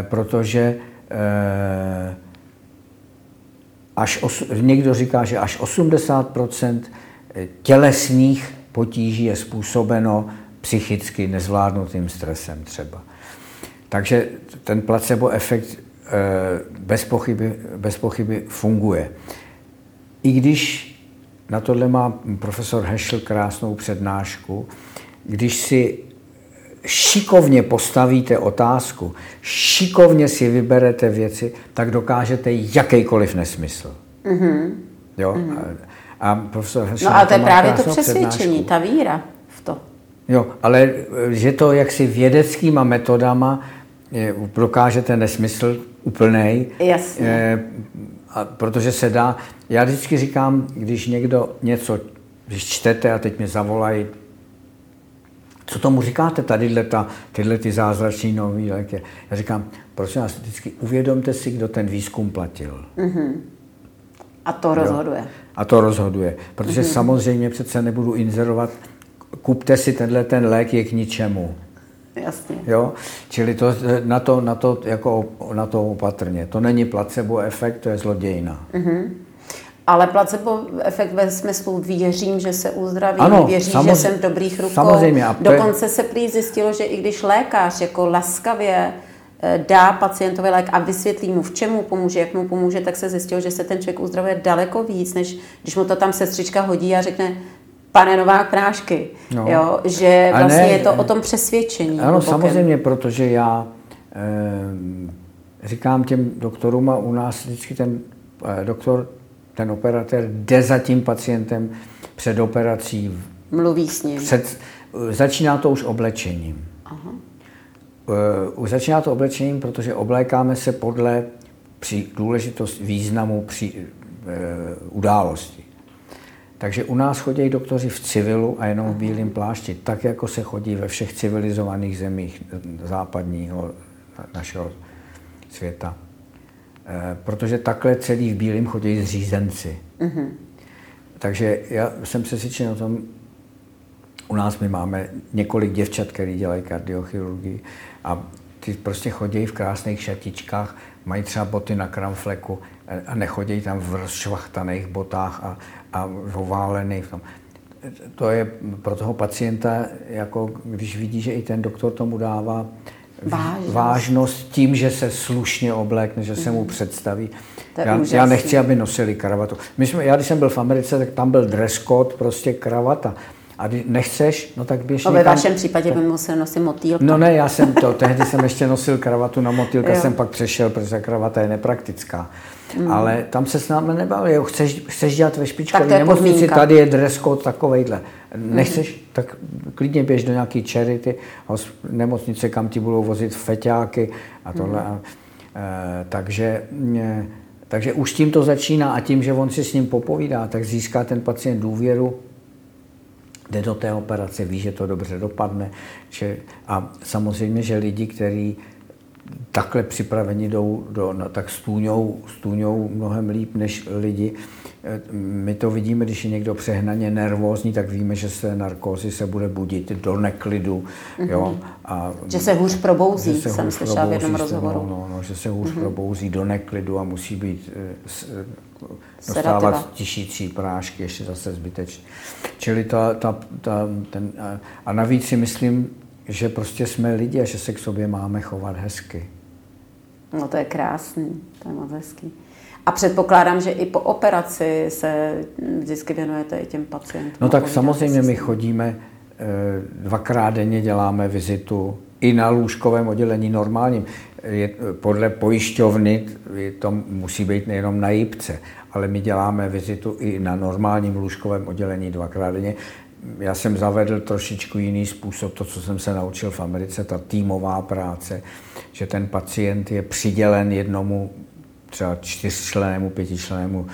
protože Eh, až os, někdo říká, že až 80% tělesných potíží je způsobeno psychicky nezvládnutým stresem třeba. Takže ten placebo efekt eh, bez pochyby, bez pochyby funguje. I když na tohle má profesor Heschel krásnou přednášku, když si šikovně postavíte otázku, šikovně si vyberete věci, tak dokážete jakýkoliv nesmysl. Mm-hmm. Jo? Mm-hmm. A, a profesor No ale to je právě to přesvědčení, přednášku. ta víra. Jo, ale že to jaksi vědeckýma metodama je, dokážete nesmysl úplnej. Jasně. Je, a protože se dá, já vždycky říkám, když někdo něco, když čtete a teď mě zavolají co tomu říkáte, tady ta, tyhle ty zázrační nový léky? Já říkám, prosím vás, vždycky uvědomte si, kdo ten výzkum platil. Mm-hmm. A to rozhoduje. Jo? A to rozhoduje. Protože mm-hmm. samozřejmě přece nebudu inzerovat, kupte si tenhle ten lék, je k ničemu. Jasně. Jo? Čili to, na, to, na, to, jako, na to opatrně. To není placebo efekt, to je zlodějina. Mm-hmm. Ale placebo efekt ve smyslu věřím, že se uzdravím, ano, věřím, samozřejmě, že jsem v dobrých rukou. Samozřejmě. A Dokonce se prý zjistilo, že i když lékař jako laskavě eh, dá pacientovi lék a vysvětlí mu, v čemu pomůže, jak mu pomůže, tak se zjistilo, že se ten člověk uzdravuje daleko víc, než když mu to tam sestřička hodí a řekne, pane Novák prášky. No. Jo, že vlastně ne, je to o tom přesvědčení. Ano, hlubokem. samozřejmě, protože já e, říkám těm doktorům a u nás vždycky ten e, doktor ten operatér jde za tím pacientem před operací. Mluví s ním. Před, začíná to už oblečením. Aha. Uh, začíná to oblečením, protože oblékáme se podle při důležitost významu při uh, události. Takže u nás chodí doktoři v civilu a jenom v bílém plášti, tak jako se chodí ve všech civilizovaných zemích západního našeho světa. Eh, protože takhle celý v bílém chodí zřízenci. Mm-hmm. Takže já jsem přesvědčen o tom, u nás my máme několik děvčat, které dělají kardiochirurgii a ty prostě chodí v krásných šatičkách, mají třeba boty na kramfleku a nechodí tam v rozšvachtaných botách a, a oválených. V tom. To je pro toho pacienta, jako když vidí, že i ten doktor tomu dává vážnost, vážnost tím, že se slušně oblékne, že se mu mhm. představí. Já, já nechci, aby nosili kravatu. My jsme, já když jsem byl v Americe, tak tam byl dress code, prostě kravata. A když nechceš, no tak běž no, ve vašem případě by musel nosit motýlka. No ne, já jsem to, tehdy jsem ještě nosil kravatu na motýlka, jsem pak přešel, protože kravata je nepraktická. Mm. Ale tam se s námi nebavili, jo, chceš, chceš dělat ve špičkové nemocnici, tady je dress code takovejhle. Nechceš, mm. tak klidně běž do nějaký charity, nemocnice, kam ti budou vozit feťáky a tohle. Mm. E, takže, e, takže už tím to začíná a tím, že on si s ním popovídá, tak získá ten pacient důvěru jde do té operace, ví, že to dobře dopadne. Že, a samozřejmě, že lidi, kteří takhle připraveni jdou, do, no, tak stůňou, stůňou mnohem líp než lidi. Eh, my to vidíme, když je někdo přehnaně nervózní, tak víme, že se narkózy se bude budit do neklidu. Mm-hmm. Jo, a, že se hůř probouzí, že se jsem slyšela v jednom rozhovoru. No, no, že se hůř mm-hmm. probouzí do neklidu a musí být eh, dostávat tisící prášky, ještě zase zbytečně. Čili ta, ta, ta, ten, a navíc si myslím, že prostě jsme lidi a že se k sobě máme chovat hezky. No to je krásný, to je moc hezký. A předpokládám, že i po operaci se vždycky věnujete i těm pacientům. No tak samozřejmě my chodíme eh, dvakrát denně děláme vizitu i na lůžkovém oddělení normálním. Je, podle pojišťovny to musí být nejenom na jípce, ale my děláme vizitu i na normálním lůžkovém oddělení dvakrát denně. Já jsem zavedl trošičku jiný způsob, to, co jsem se naučil v Americe, ta týmová práce, že ten pacient je přidělen jednomu třeba čtyřčlenému, pětičlenému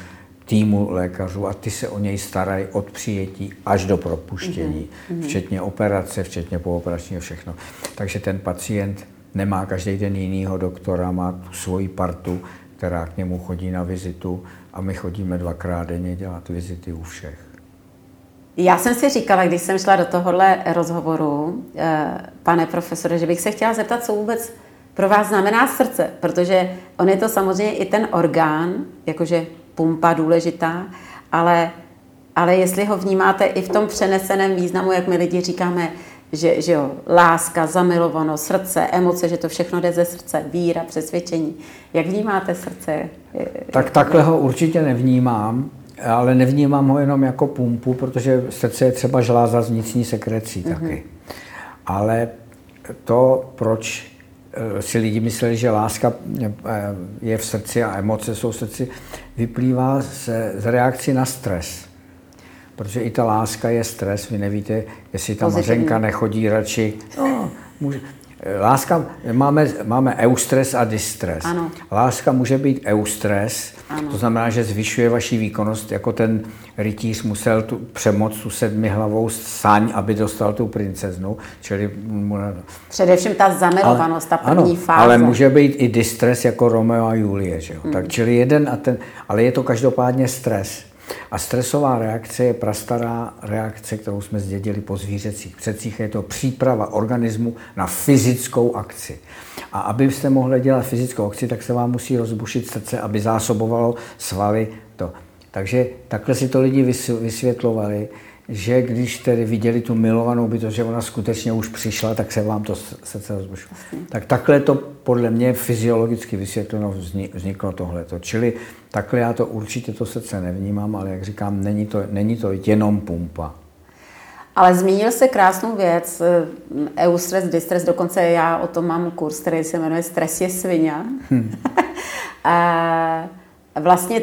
týmu lékařů a ty se o něj starají od přijetí až do propuštění, mm-hmm. včetně operace, včetně pooperačního všechno. Takže ten pacient nemá každý den jinýho doktora, má tu svoji partu, která k němu chodí na vizitu a my chodíme dvakrát denně dělat vizity u všech. Já jsem si říkala, když jsem šla do tohohle rozhovoru, eh, pane profesore, že bych se chtěla zeptat, co vůbec pro vás znamená srdce, protože on je to samozřejmě i ten orgán, jakože pumpa důležitá, ale, ale jestli ho vnímáte i v tom přeneseném významu, jak my lidi říkáme, že, že jo, láska, zamilovanost, srdce, emoce, že to všechno jde ze srdce, víra, přesvědčení. Jak vnímáte srdce? Tak takhle ho určitě nevnímám, ale nevnímám ho jenom jako pumpu, protože srdce je třeba žláza z vnitřní sekrecí mm-hmm. taky. Ale to, proč si lidi mysleli, že láska eh, je v srdci a emoce jsou v srdci, vyplývá z, z reakcí na stres. Protože i ta láska je stres, vy nevíte, jestli ta Pozitivní. mařenka nechodí radši. No, může, Láska, máme, máme eustres a distres. Ano. Láska může být eustres, ano. to znamená, že zvyšuje vaši výkonnost, jako ten rytíř musel tu, přemoc tu sedmihlavou sáň, aby dostal tu princeznu. Čili, Především ta zamilovanost, ta první ano, fáze. Ale může být i distres jako Romeo a Julie. Že jo? Hmm. Tak, čili jeden a ten, ale je to každopádně stres. A stresová reakce je prastará reakce, kterou jsme zdědili po zvířecích předcích. Je to příprava organismu na fyzickou akci. A abyste mohli dělat fyzickou akci, tak se vám musí rozbušit srdce, aby zásobovalo svaly. To. Takže takhle si to lidi vysvětlovali, že když tedy viděli tu milovanou bytost, že ona skutečně už přišla, tak se vám to srdce rozbušilo. Tak takhle to podle mě fyziologicky vysvětleno vzniklo tohleto. Čili takhle já to určitě to srdce nevnímám, ale jak říkám, není to, není to jenom pumpa. Ale zmínil se krásnou věc, eh, eustress, distress, dokonce já o tom mám kurz, který se jmenuje Stres je svině. Hmm. a vlastně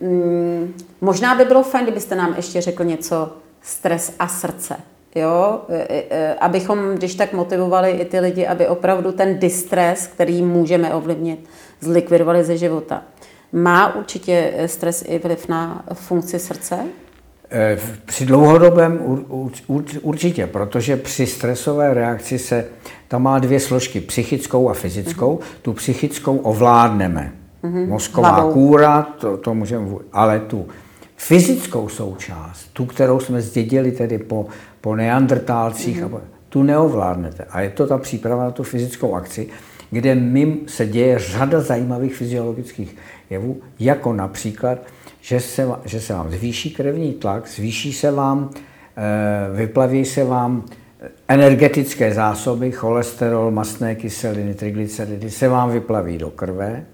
mm, možná by bylo fajn, kdybyste nám ještě řekl něco stres a srdce. Jo, e, e, e, abychom, když tak motivovali i ty lidi, aby opravdu ten distres, který můžeme ovlivnit, zlikvidovali ze života. Má určitě stres i vliv na funkci srdce? Při dlouhodobém určitě, protože při stresové reakci se tam má dvě složky, psychickou a fyzickou. Mm-hmm. Tu psychickou ovládneme. Mm-hmm. Mozková Hlavou. kůra, to, to můžeme, ale tu fyzickou součást, tu, kterou jsme zdědili tedy po, po neandrtálcích, mm-hmm. tu neovládnete. A je to ta příprava na tu fyzickou akci, kde mým se děje řada zajímavých fyziologických jevů, jako například, že se, že se vám zvýší krevní tlak, zvýší se vám, eh, vyplaví se vám energetické zásoby, cholesterol, mastné kyseliny, triglyceridy se vám vyplaví do krve,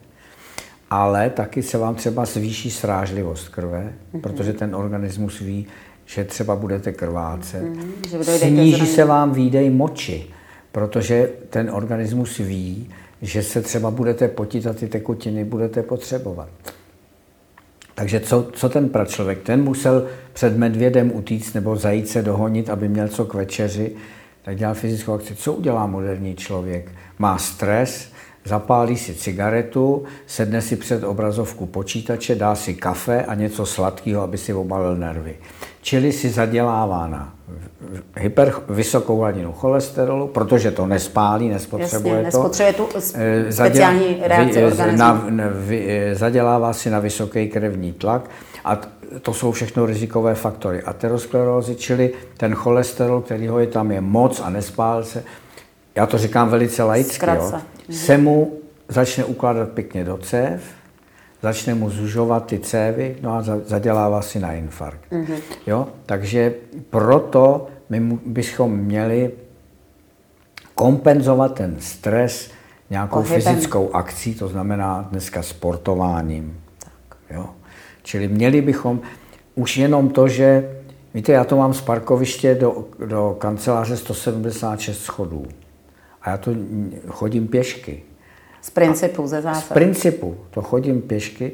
ale taky se vám třeba zvýší srážlivost krve, mm-hmm. protože ten organismus ví, že třeba budete krvácet. Mm-hmm. Sníží se vám výdej moči, protože ten organismus ví, že se třeba budete potit a ty tekutiny budete potřebovat. Takže co, co ten pračlověk? Ten musel před medvědem utíct nebo zajít se dohonit, aby měl co k večeři, tak dělal fyzickou akci. Co udělá moderní člověk? Má stres, zapálí si cigaretu, sedne si před obrazovku počítače, dá si kafe a něco sladkého, aby si obalil nervy. Čili si zadělává na hyper, vysokou hladinu cholesterolu, protože to nespálí, nespotřebuje Jasně, to. Nespotřebuje tu eh, speciální reakci organismu. Na, na, eh, zadělává si na vysoký krevní tlak a to jsou všechno rizikové faktory. Aterosklerózy, čili ten cholesterol, který ho je tam je moc a nespál se, já to říkám velice laicky, jo, se mu začne ukládat pěkně do cév, začne mu zužovat ty cévy, no a zadělává si na infarkt. Mm-hmm. Jo? Takže proto my bychom měli kompenzovat ten stres nějakou Pohybem. fyzickou akcí, to znamená dneska sportováním. Tak. Jo? Čili měli bychom už jenom to, že, víte, já to mám z parkoviště do, do kanceláře 176 schodů. A já to chodím pěšky. Z principu, ze zásady. Z principu, to chodím pěšky.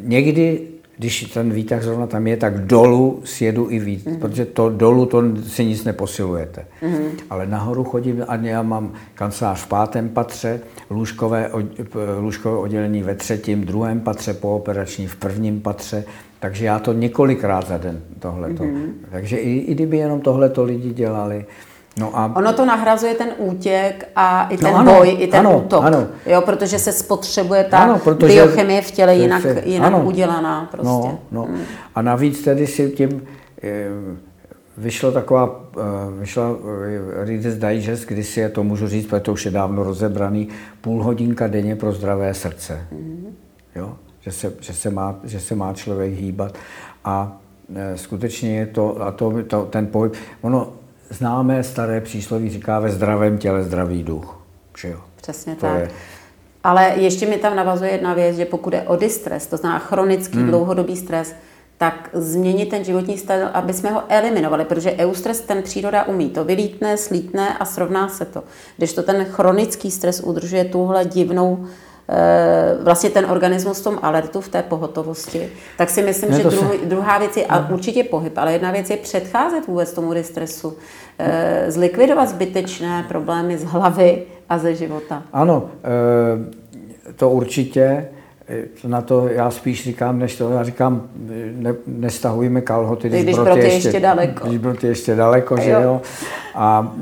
Někdy, když ten výtah zrovna tam je, tak dolů sjedu i víc, mm-hmm. protože to dolů to si nic neposilujete. Mm-hmm. Ale nahoru chodím a já mám kancelář v pátém patře, lůžkové, lůžkové oddělení ve třetím, druhém patře, pooperační v prvním patře, takže já to několikrát za den tohleto. Mm-hmm. Takže i, i kdyby jenom tohleto lidi dělali, No a... Ono to nahrazuje ten útěk a i ten no ano, boj, i ten ano, útok, ano. Jo, protože se spotřebuje ta ano, protože biochemie v těle jinak, se, jinak ano, udělaná. Prostě. No, no. Hmm. A navíc tedy si tím eh, vyšlo taková, eh, vyšla eh, Reader's Digest, kdy si je to můžu říct, protože to už je dávno rozebraný, půl hodinka denně pro zdravé srdce. Hmm. Jo? Že, se, že, se má, že se má člověk hýbat. A skutečně je to, a to, to ten pohyb, ono známé staré přísloví říká ve zdravém těle zdravý duch. Že jo? Přesně to tak. Je. Ale ještě mi tam navazuje jedna věc, že pokud je o distres, to znamená chronický hmm. dlouhodobý stres, tak změnit ten životní styl, aby jsme ho eliminovali, protože eustres ten příroda umí. To vylítne, slítne a srovná se to. Když to ten chronický stres udržuje tuhle divnou vlastně ten organismus v tom alertu, v té pohotovosti, tak si myslím, ne, že dru, se... druhá věc je a určitě pohyb, ale jedna věc je předcházet vůbec tomu distresu, eh, zlikvidovat zbytečné problémy z hlavy a ze života. Ano, eh, to určitě. Na to já spíš říkám, než to já říkám, ne, nestahujeme kalhoty, když, když brot je ještě, ještě daleko. Když brot je ještě daleko, že jo. A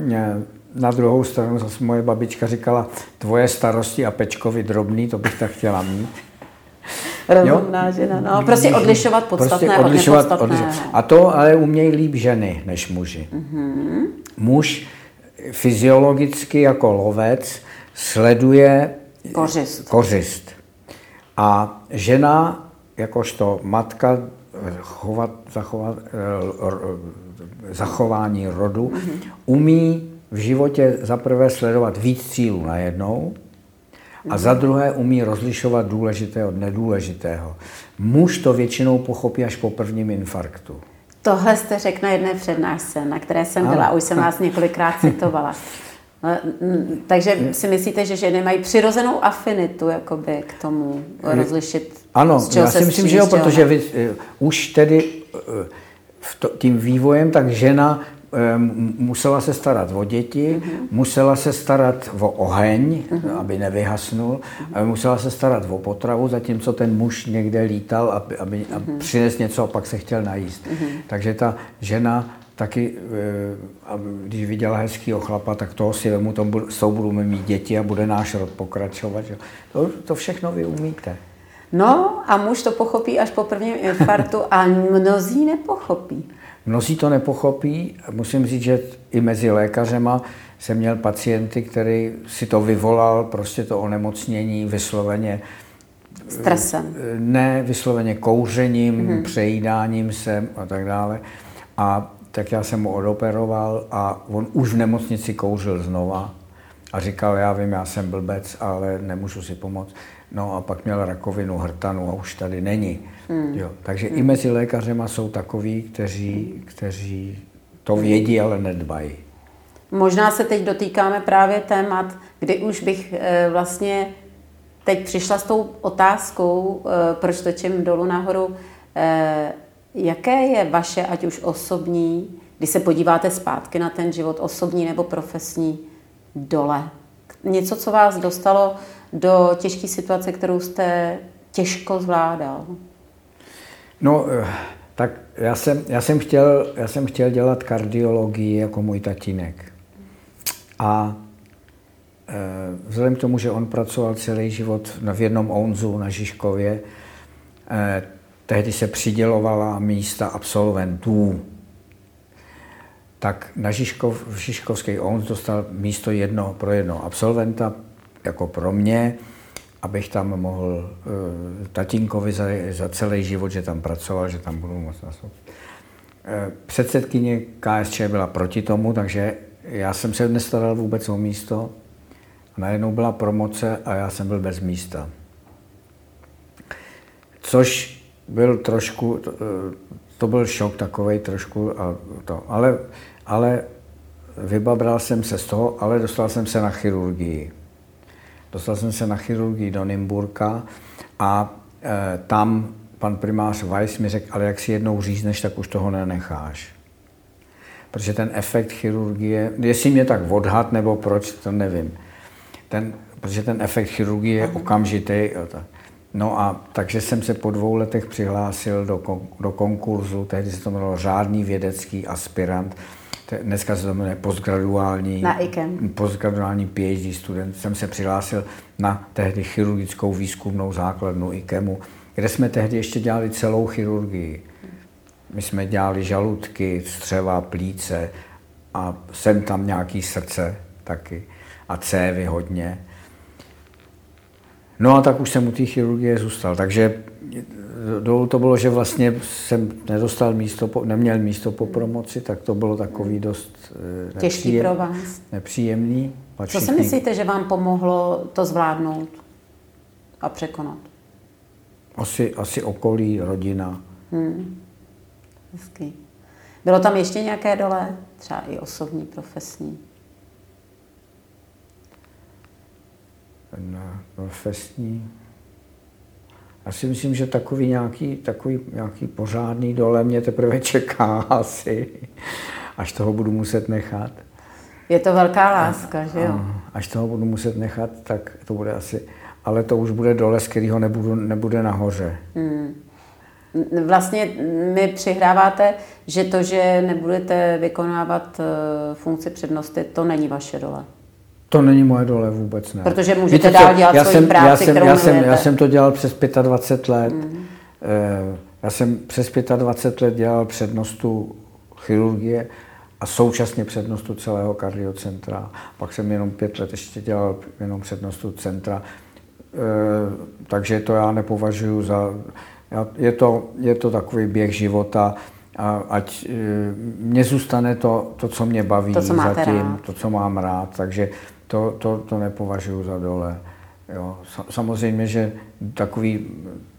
na druhou stranu zase moje babička říkala, tvoje starosti a pečkovi drobný, to bych tak chtěla mít. Rozumná žena, no, prostě odlišovat podstatné prostě odlišovat, od Odlišovat. A to ale umějí líp ženy než muži. Mm-hmm. Muž fyziologicky jako lovec sleduje kořist. kořist. A žena, jakožto matka, chovat, zachovat, eh, zachování rodu, mm-hmm. umí v životě za prvé sledovat víc cílů najednou a za druhé umí rozlišovat důležité od nedůležitého. Muž to většinou pochopí až po prvním infarktu. Tohle jste řekl na jedné přednášce, na které jsem byla, už jsem vás několikrát citovala. No, takže si myslíte, že ženy mají přirozenou afinitu jakoby, k tomu rozlišit? Ano, já si myslím, že jo, protože vy, uh, už tedy uh, to, tím vývojem, tak žena musela se starat o děti, mm-hmm. musela se starat o oheň, mm-hmm. aby nevyhasnul, mm-hmm. musela se starat o potravu, zatímco ten muž někde lítal, aby, aby, mm-hmm. aby přines něco a pak se chtěl najíst. Mm-hmm. Takže ta žena taky, eh, když viděla hezkýho chlapa, tak toho si vemu, s tou budeme mít děti a bude náš rod pokračovat. To, to všechno vy umíte. No a muž to pochopí až po prvním infarktu a mnozí nepochopí. Mnozí to nepochopí. Musím říct, že i mezi lékařema jsem měl pacienty, který si to vyvolal, prostě to onemocnění vysloveně Stresem. ne vysloveně kouřením, mm-hmm. přejídáním se a tak dále. A tak já jsem mu odoperoval a on už v nemocnici kouřil znova a říkal, já vím, já jsem blbec, ale nemůžu si pomoct. No a pak měl rakovinu hrtanu a už tady není. Mm. Jo, takže mm. i mezi lékařema jsou takoví, kteří, kteří to vědí, ale nedbají. Možná se teď dotýkáme právě témat, kdy už bych e, vlastně teď přišla s tou otázkou, e, proč točím dolů nahoru, e, jaké je vaše, ať už osobní, když se podíváte zpátky na ten život, osobní nebo profesní, dole? Něco, co vás dostalo do těžké situace, kterou jste těžko zvládal? No, tak já jsem, já jsem, chtěl, já jsem chtěl dělat kardiologii jako můj tatínek. A vzhledem k tomu, že on pracoval celý život v jednom Onzu na Žižkově, tehdy se přidělovala místa absolventů. Tak na Žižkov, v Žižkovský ONS dostal místo jedno pro jednoho absolventa, jako pro mě, abych tam mohl uh, tatínkovi za, za celý život, že tam pracoval, že tam budu moc nastup. Uh, předsedkyně KSČ byla proti tomu, takže já jsem se nestaral vůbec o místo. A najednou byla promoce a já jsem byl bez místa. Což byl trošku, to, to byl šok takový trošku, a to, ale, ale vybabral jsem se z toho, ale dostal jsem se na chirurgii. Dostal jsem se na chirurgii do Nymburka a e, tam pan primář Weiss mi řekl, ale jak si jednou řízneš, tak už toho nenecháš. Protože ten efekt chirurgie, jestli mě tak odhad nebo proč, to nevím. Ten, protože ten efekt chirurgie je okamžitý. No a takže jsem se po dvou letech přihlásil do, do konkurzu, tehdy se to jmenovalo řádný vědecký aspirant, dneska se to jmenuje postgraduální, na IKEM. postgraduální PhD student. Jsem se přihlásil na tehdy chirurgickou výzkumnou základnu IKEMu, kde jsme tehdy ještě dělali celou chirurgii. My jsme dělali žaludky, střeva, plíce a sem tam nějaký srdce taky a cévy hodně. No a tak už jsem u té chirurgie zůstal. Takže dolů to bylo, že vlastně jsem nedostal místo, po, neměl místo po promoci, tak to bylo takový dost nepříjem, těžký pro vás. Nepříjemný. Co si myslíte, že vám pomohlo to zvládnout a překonat? Asi, asi okolí, rodina. Hmm. Hezký. Bylo tam ještě nějaké dole? Třeba i osobní, profesní? na profesní. Já si myslím, že takový nějaký, takový nějaký pořádný dole mě teprve čeká asi, až toho budu muset nechat. Je to velká láska, a, že jo? Až toho budu muset nechat, tak to bude asi, ale to už bude dole, z kterého nebudu, nebude nahoře. Hmm. Vlastně mi přihráváte, že to, že nebudete vykonávat eh, funkci přednosti, to není vaše dole. To není moje dole vůbec ne. Protože můžete Víte, dál dělat já svoji jsem, práci, já jsem, kterou já jsem, já jsem to dělal přes 25 let. Mm. Já jsem přes 25 let dělal přednostu chirurgie a současně přednostu celého kardiocentra. Pak jsem jenom pět let ještě dělal jenom přednostu centra. Eh, takže to já nepovažuji za... Je to, je to takový běh života a ať eh, mně zůstane to, to, co mě baví to, co zatím, rád. to, co mám rád. Takže to, to, to nepovažuji za dole. Jo. Samozřejmě, že takový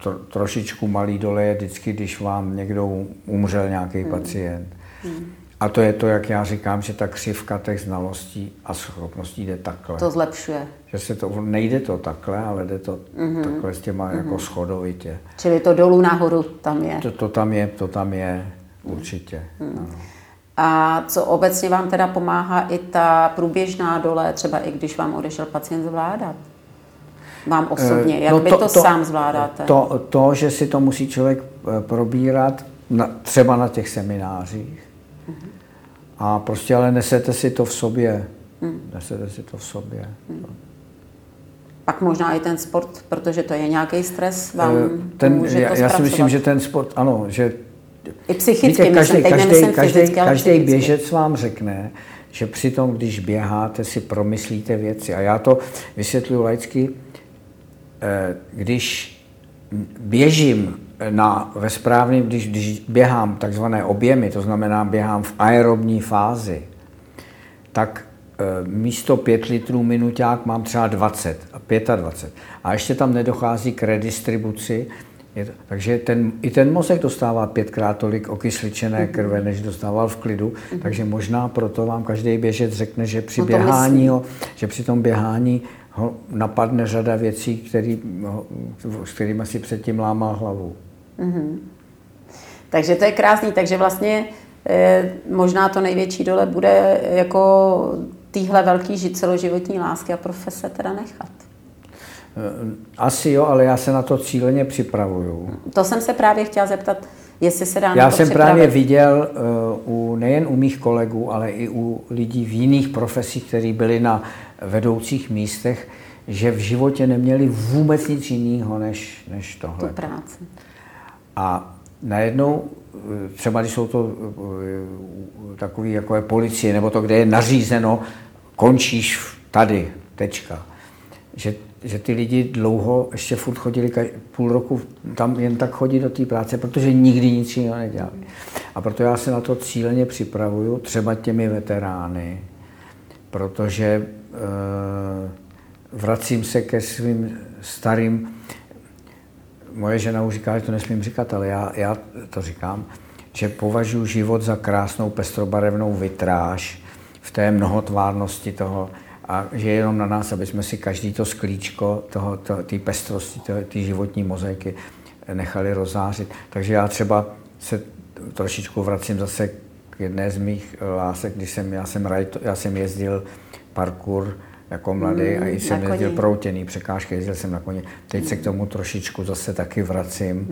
to, trošičku malý dole je vždycky, když vám někdo umřel nějaký hmm. pacient. Hmm. A to je to, jak já říkám, že ta křivka těch znalostí a schopností jde takhle. To zlepšuje. Že se to, nejde to takhle, ale jde to mm-hmm. takhle s těma mm-hmm. jako schodovitě. Čili to dolů nahoru tam je. To, to tam je, to tam je, určitě. Mm. A co obecně vám teda pomáhá i ta průběžná dole, třeba i když vám odešel pacient zvládat? Vám osobně, jak no to, vy to, to sám zvládáte? To, to, že si to musí člověk eh, probírat na, třeba na těch seminářích. Uh-huh. A prostě ale nesete si to v sobě. Uh-huh. Nesete si to v sobě. Uh-huh. pak možná i ten sport, protože to je nějaký stres, vám Eh, ten, může já, to já si myslím, že ten sport, ano, že I psychicky, Víte, každý, myslím, teď každý, nemyslím každý, fyzicky, ale každý psychicky. běžec vám řekne, že přitom, když běháte, si promyslíte věci. A já to vysvětluji laicky, eh, když běžím na, ve správném, když, když běhám takzvané objemy, to znamená běhám v aerobní fázi, tak eh, místo 5 litrů minuták mám třeba 20 a 25. A ještě tam nedochází k redistribuci, je to, takže ten, i ten mozek dostává pětkrát tolik okysličené krve, než dostával v klidu, takže možná proto vám každý běžec řekne, že při No běhání, ho, že při tom běhání ho napadne řada věcí, který, ho- s kterými si předtím lámal hlavu. Takže to je krásný, takže vlastně eh, možná to největší dole bude jako týhle velký ži- celoživotní lásky a profese teda nechat. Eh, Asi jo, ale já se na to cíleně připravuju. To jsem se právě chtěla zeptat, jestli se dá na Já to jsem připravit. právě viděl uh, u, nejen u mých kolegů, ale i u lidí v jiných profesích, kteří byli na vedoucích místech, že v životě neměli vůbec nic jiného než, než tu tohle. práci. A najednou, eh, třeba když jsou to eh, takový jako je policie, nebo to, kde je nařízeno, končíš tady, tečka. Že, že ty lidi dlouho ještě furt chodili půl roku tam jen tak chodit do té práce, protože nikdy nic jiného nedělali. A proto já se na to cíleně připravuju, třeba těmi veterány, protože e, vracím se ke svým starým moje žena už říká, že to nesmím říkat, ale já, já to říkám, že považuji život za krásnou pestrobarevnou vitráž v té mnohotvárnosti toho a že je jenom na nás, aby jsme si každý to sklíčko toho, to, té pestrosti, té životní mozaiky nechali rozářit. Takže já třeba se trošičku vracím zase k jedné z mých lásek, když jsem, já jsem, rajto, já jsem jezdil parkour jako mladý Mm, a i jsem jezdil proutěný překážky, jezdil jsem na koni. Teď se k tomu trošičku zase taky vracím.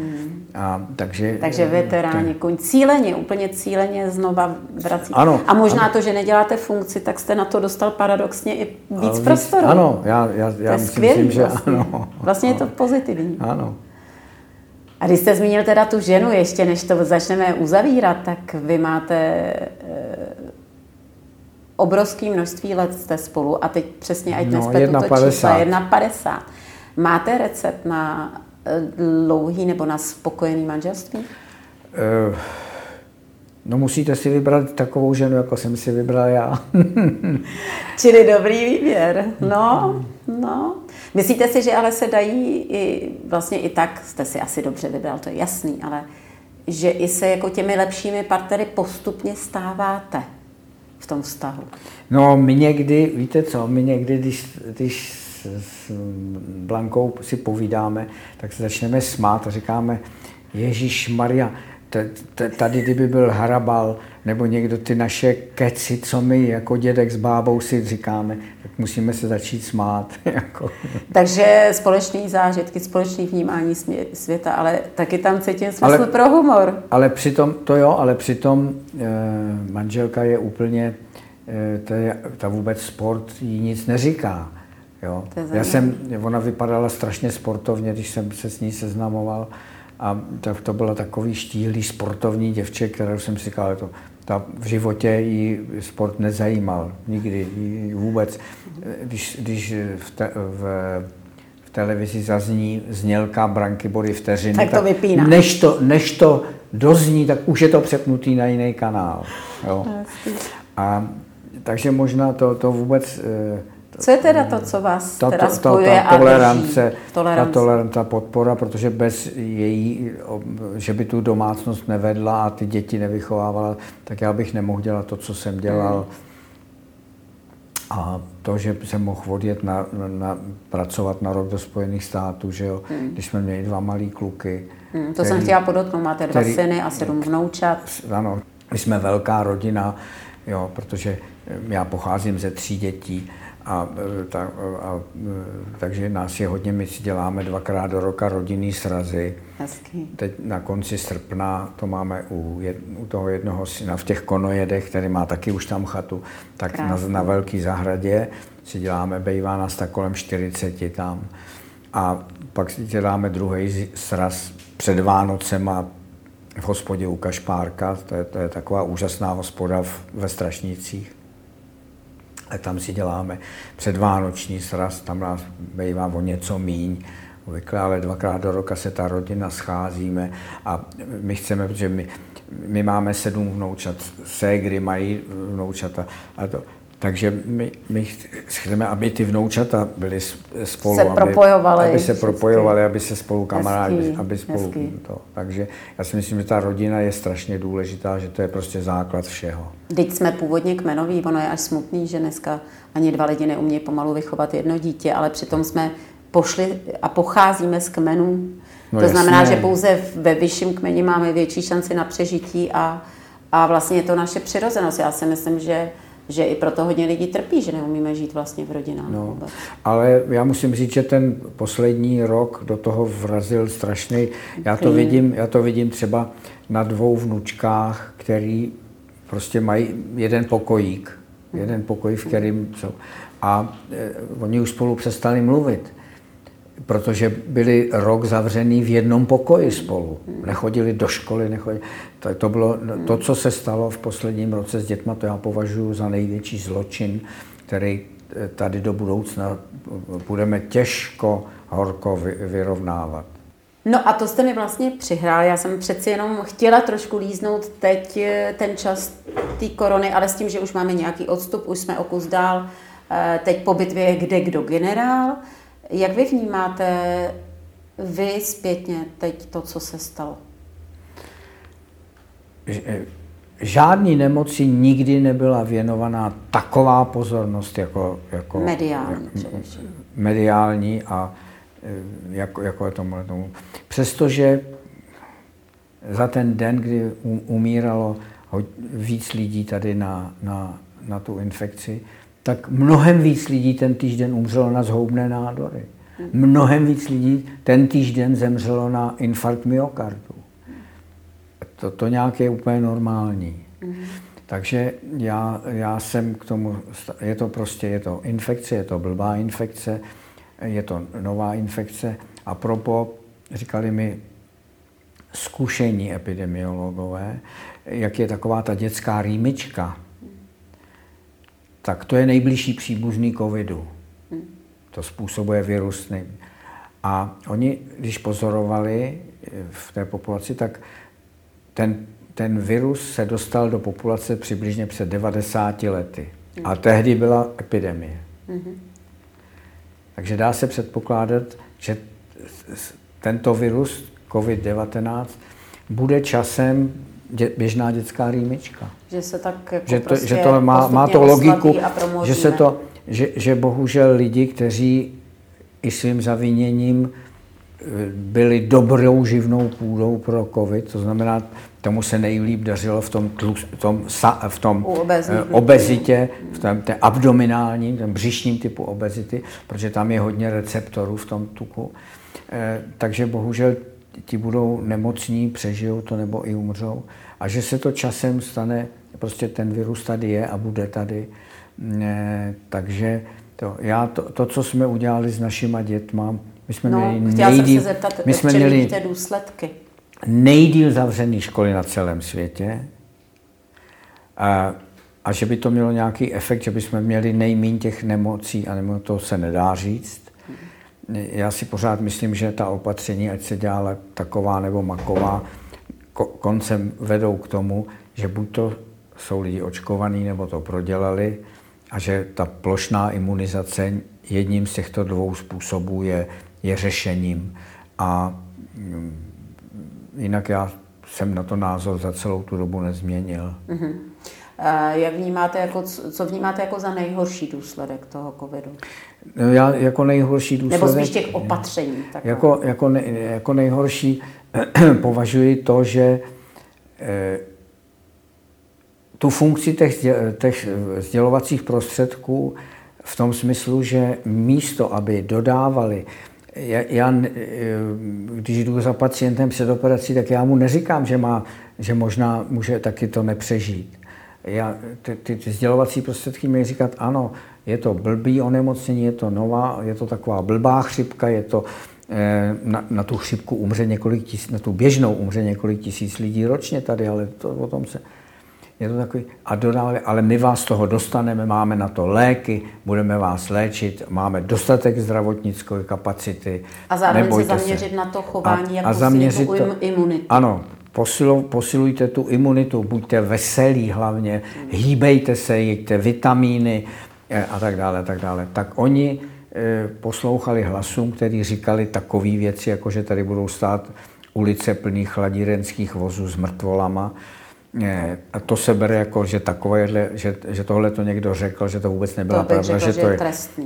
A, takže, Takže veteráni, tak- koň cíleně, úplně cíleně znova vrací. Ano, a možná ano. to, že neděláte funkci, tak jste na to dostal paradoxně i víc ale prostoru. Ano, já, já, já myslím, skvělý že vlastně. ano. Vlastně je to pozitivní. Ano. A když jste zmínil teda tu ženu, ještě než to začneme uzavírat, tak vy máte e, obrovské množství let jste spolu a teď přesně, ať No, nespletu to 1,50. čísla, 1,50. Máte recept na e, dlouhý nebo na spokojený manželství? Eh, No musíte si vybrat takovou ženu, jako jsem si vybral já. Čili dobrý výběr. No, no. Myslíte si, že ale se dají i vlastně i tak, jste si asi dobře vybral, to je jasný, ale že i se jako těmi lepšími partnery postupně stáváte v tom vztahu. No, my někdy, víte co, my někdy, když, když s, Blankou si povídáme, tak se začneme smát a říkáme, Ježíš Maria, tady kdyby byl Harabal, nebo někdo ty naše keci, co my jako dědek s bábou si říkáme, musíme se začít smát. Jako. Takže společný zážitky, společný vnímání světa, ale taky tam cítím smysl Ale- pro humor. Ale přitom, to jo, ale přitom e, manželka je úplně, e, to je, ta vůbec sport jí nic neříká. Jo. Já jsem, ona vypadala strašně sportovně, když jsem se s ní seznamoval a to, to byla takový štíhlý sportovní děvče, kterou jsem si říkal, to, ta v životě jí sport nezajímal, nikdy, vůbec. Když, když v, te, v, v televizi zazní znělka branky body vteřiny, Tak to vypíná. než to, než to dozní, tak už je to přepnutý na jiný kanál. Jo. A, takže možná to, to vůbec... eh, Co je teda to, co vás ta, teda ta, ta, spojuje ta a tolerance, drží? Tolerance. ta tolerance, ta podpora, protože bez její, že by tu domácnost nevedla a ty děti nevychovávala, tak já bych nemohl dělat to, co jsem dělal. Hmm. A to, že jsem mohl odjet na, na, na, pracovat na rok do Spojených států, že jo, když jsme měli dva malý kluky. Hmm, to jsem chtěla podotknout, máte dva který- syny a sedm vnoučat. Ano, my jsme velká rodina, jo, protože já pocházím ze tří dětí A, ta, a, takže nás je hodně, my si děláme dvakrát do roka rodinný srazy. Hezký. Teď na konci srpna to máme u, jed, u toho jednoho syna v těch konojedech, který má taky už tam chatu, tak na, na velký zahradě si děláme, bejvá nás tak kolem 40 tam. A pak si děláme druhý sraz před Vánocema v hospodě u Kašpárka, to je, to je taková úžasná hospoda v, ve Strašnicích. A tam si děláme předvánoční sraz, tam nás bývá o něco míň, obvykle, ale dvakrát do roka se ta rodina scházíme a my chceme, protože my, my máme sedm vnoučat, ségry mají vnoučata a to, takže my, my chceme, aby ty vnoučata byly spolu, se aby, propojovali, aby se propojovali, aby se spolu kamarádi, aby spolu hezký. to. Takže já si myslím, že ta rodina je strašně důležitá, že to je prostě základ všeho. Teď jsme původně kmenoví, ono je až smutný, že dneska ani dva lidi neumějí pomalu vychovat jedno dítě, ale přitom jsme pošli a pocházíme z kmenů. No to jasně. znamená, že pouze ve vyšším kmeni máme větší šanci na přežití a, a vlastně je to naše přirozenost. Já si myslím, že že i proto hodně lidí trpí, že neumíme žít vlastně v rodinách. No, vůbec. ale já musím říct, že ten poslední rok do toho vrazil strašný. Já to vidím, já to vidím třeba na dvou vnučkách, který prostě mají jeden pokojík, jeden pokoj, v kterým jsou. A e, oni už spolu přestali mluvit protože byli rok zavřený v jednom pokoji spolu. Nechodili do školy, nechodili. To, to bylo to, co se stalo v posledním roce s dětma, to já považuji za největší zločin, který eh, tady do budoucna budeme těžko, horko vyrovnávat. No a to jste mi vlastně přihrál. Já jsem přeci jenom chtěla trošku líznout teď eh, ten čas té korony, ale s tím, že už máme nějaký odstup, už jsme o kus dál. Eh, teď po bitvě je kde kdo generál. Jak vy vnímáte vy zpětně teď to, co se stalo? Eh, žádný nemoci nikdy nebyla věnovaná taková pozornost jako, jako mediální, mediální a eh, jako, jako je tomu, tomu. Přestože za ten den, kdy umíralo víc lidí tady na, na, na tu infekci, tak mnohem víc lidí ten týden umřelo na zhoubné nádory. Mnohem víc lidí ten týden zemřelo na infarkt myokardu. To, to nějak je úplně normální. Takže já, já jsem k tomu, je to prostě, je to infekce, je to blbá infekce, je to nová infekce. A propo, říkali mi zkušení epidemiologové, jak je taková ta dětská rýmička, tak to je nejbližší příbuzný covidu. To způsobuje virus. A oni, když pozorovali eh, v té populaci, tak ten, ten virus se dostal do populace přibližně před 90 lety. A tehdy byla epidemie. Takže dá se předpokládat, že tento virus COVID-19 bude časem dě, běžná dětská rýmička. Že se tak jako že to, prostě že to má, má to logiku, že se to, že, že bohužel lidi, kteří i svým zaviněním eh, byli dobrou živnou půdou pro covid, to znamená, tomu se nejlíp dařilo v tom, tlus, v tom, v tom eh, obezitě, v tom té abdominálním, tom břišním typu obezity, protože tam je hodně receptorů v tom tuku. Eh, takže bohužel ti budou nemocní, přežijou to nebo i umřou. A že se to časem stane, prostě ten virus tady je a bude tady. Ne, takže to, já to, to, co jsme udělali s našima dětma, my jsme no, měli nejdíl, se zeptat, my jsme měli důsledky. nejdíl zavřený školy na celém světě. A, a že by to mělo nějaký efekt, že bychom měli nejméně těch nemocí, a to se nedá říct já si pořád myslím, že ta opatření, ať se dělala taková nebo maková, koncem vedou k tomu, že buď to jsou lidi očkovaní, nebo to prodělali, a že ta plošná imunizace jedním z těchto dvou způsobů je, je řešením. A mm, jinak já jsem na to názor za celou tu dobu nezměnil. Mm-hmm. Jak vnímáte, jako, co vnímáte jako za nejhorší důsledek toho covidu? No já jako nejhorší důsledek... Nebo spíš těch opatření. Jako, jako, ne, jako nejhorší považuji to, že eh, tu funkci těch, těch sdělovacích prostředků v tom smyslu, že místo, aby dodávali, já, já, když jdu za pacientem před operací, tak já mu neříkám, že, má, že možná může taky to nepřežít. Já, ty, ty, ty sdělovací prostředky mi říkat, ano, je to blbý onemocnění, je to nová, je to taková blbá chřipka, je to, eh, na, na tu chřipku umře několik tisíc, na tu běžnou umře několik tisíc lidí ročně tady, ale to o tom se, je to takový, a dodávali, ale my vás z toho dostaneme, máme na to léky, budeme vás léčit, máme dostatek zdravotnické kapacity. A zároveň se zaměřit se. na to chování, a, jak a zaměřit to, imunitu. Ano, posilu, posilujte tu imunitu, buďte veselí hlavně, hýbejte se, jeďte vitamíny a tak dále, a tak dále. Tak oni eh, poslouchali hlasům, který říkali takové věci, jako že tady budou stát ulice plných chladírenských vozů s mrtvolama, a to se bere jako, že takovéhle, že, že tohle to někdo řekl, že to vůbec nebyla to pravda, řekl, že, to je,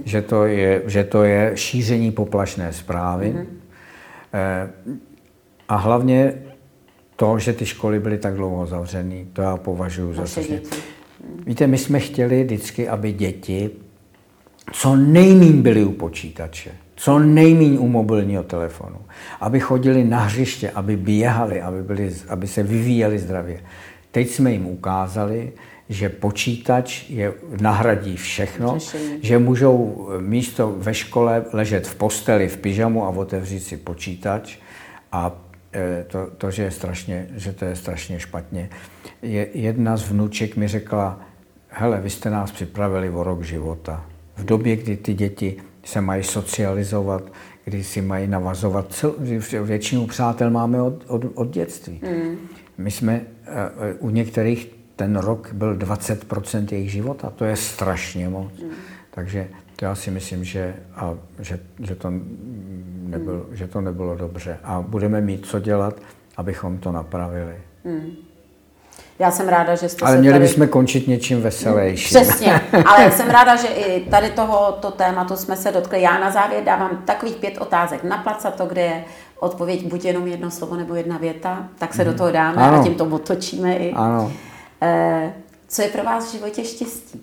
že, to je, že to je šíření poplašné zprávy. Mm-hmm. A hlavně to, že ty školy byly tak dlouho zavřené, to já považuji za to. Víte, my jsme chtěli vždycky, aby děti co nejmín byly u počítače, co nejmín u mobilního telefonu, aby chodili na hřiště, aby běhali, aby, byli, aby se vyvíjeli zdravě. Teď jsme jim ukázali, že počítač je, nahradí všechno, Řešení. že můžou místo ve škole ležet v posteli, v pyžamu a otevřít si počítač a to, to že, je strašně, že to je strašně špatně. Je, jedna z vnuček mi řekla, hele, vy jste nás připravili o rok života. V době, kdy ty děti se mají socializovat, kdy si mají navazovat, cel, většinu přátel máme od, od, od dětství. Mm. My jsme eh, u některých ten rok byl 20% jejich života. To je strašně moc. Mm. Takže to já si myslím, že, a, že, že, to nebylo, mm. že to nebylo dobře. A budeme mít co dělat, abychom to napravili. Mm. Já jsem ráda, že jste ale měli tady... bychom končit něčím veselějším. Přesně, ale jsem ráda, že i tady tohoto tématu jsme se dotkli. Já na závěr dávám takových pět otázek na to, kde je odpověď buď jenom jedno slovo nebo jedna věta, tak se mm. do mhm. toho dáme ano. a tím to otočíme i. Ano. E, co je pro vás v životě štěstí?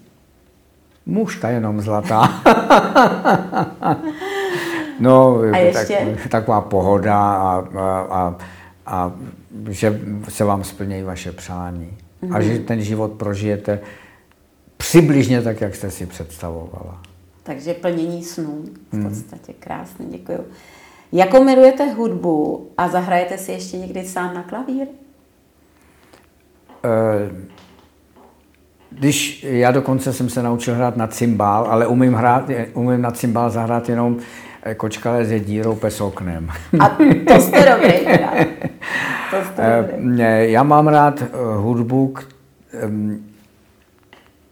Mužka jenom zlatá. no, a ještě? Tak, taková pohoda a, a, a, a že se vám splnějí vaše přání. Mm-hmm. A že ten život prožijete přibližně tak, jak jste si představovala. Takže plnění snů v mhm. podstatě mm. krásně, děkuji. Jako milujete hudbu a zahrajete si ještě někdy sám na klavír? Eh, když já dokonce jsem se naučil hrát na cymbál, ale umím, hrát, umím na cymbál zahrát jenom kočka je dírou pes oknem. A to jste dobrý. To jste eh, dobrý. Já mám rád hudbu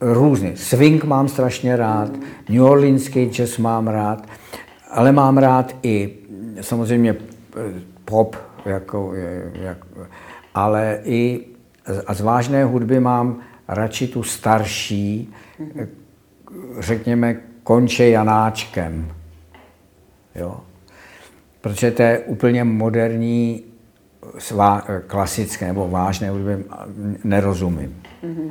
různý. Swing mám strašně rád, New Orleanský jazz mám rád, ale mám rád i samozřejmě pop, jako, jak, ale i a z vážné hudby mám radši tu starší, řekněme, konče Janáčkem. Jo? Protože to je úplně moderní, svá, klasické nebo vážné hudby nerozumím. Mm-hmm.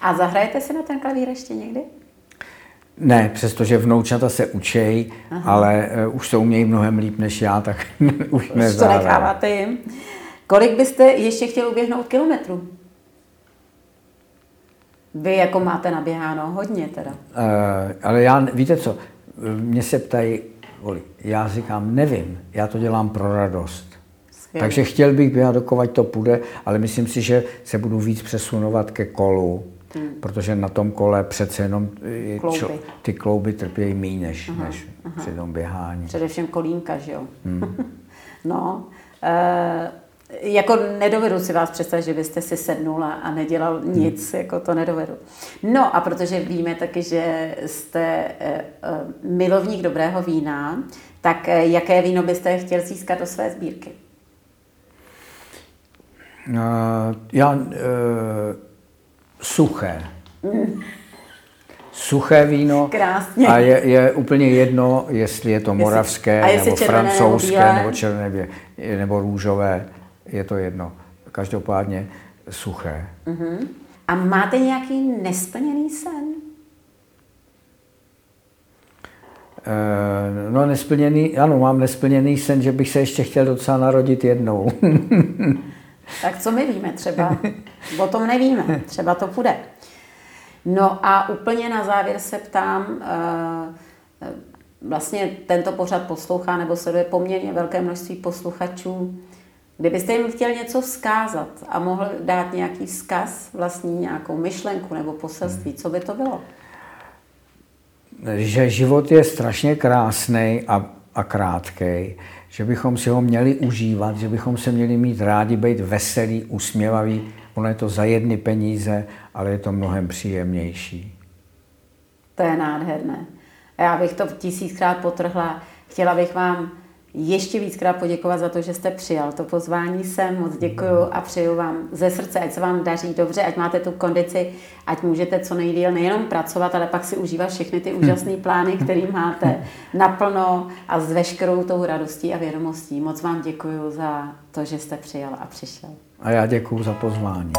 A zahrajete se na ten klavír ještě někdy? Ne, přestože vnoučata se učej, Aha. ale uh, už to umějí mnohem líp než já, tak už nezahrám. to necháváte jim. Kolik byste ještě chtěl uběhnout kilometrů? Vy jako máte naběháno hodně teda. Uh, ale já, víte co, mě se ptají, já říkám, nevím, já to dělám pro radost. Skvěle. Takže chtěl bych běhat dokovat to půjde, ale myslím si, že se budu víc přesunovat ke kolu, hmm. protože na tom kole přece jenom klouby. Čl, ty klouby trpějí méně než, aha, než aha. při tom běhání. Především kolínka, že jo? Hmm. no, uh, jako nedovedu si vás představit, že byste si sednul a nedělal hmm. nic, hmm. jako to nedovedu. No a protože víme taky, že jste uh, milovník dobrého vína, tak uh, jaké víno byste chtěl získat do své sbírky? Uh, já uh, suché. Mm. Suché víno. Krásně. A je, je úplně jedno, jestli je to moravské, jestli, nebo francouzské, nebo, nebo černé, nebo růžové je to jedno. Každopádně suché. Uh-huh. A máte nějaký nesplněný sen? Eh, no nesplněný, ano, mám nesplněný sen, že bych se ještě chtěl docela narodit jednou. tak co my víme třeba? O tom nevíme, třeba to půjde. No a úplně na závěr se ptám, eh, vlastně tento pořad poslouchá nebo sleduje poměrně velké množství posluchačů. Kdybyste jim chtěl něco vzkázat a mohl dát nějaký vzkaz, vlastní nějakou myšlenku nebo poselství, co by to bylo? Že život je strašně krásný a, a krátký, že bychom si ho měli užívat, že bychom se měli mít rádi, být veselý, usměvavý. Ono je to za jedny peníze, ale je to mnohem příjemnější. To je nádherné. Já bych to tisíckrát potrhla. Chtěla bych vám ještě víckrát poděkovat za to, že jste přijal to pozvání sem. Moc děkuju a přeju vám ze srdce, ať se vám daří dobře, ať máte tu kondici, ať můžete co nejdíl nejenom pracovat, ale pak si užívat všechny ty úžasné plány, které máte naplno a s veškerou tou radostí a vědomostí. Moc vám děkuju za to, že jste přijal a přišel. A já děkuju za pozvání.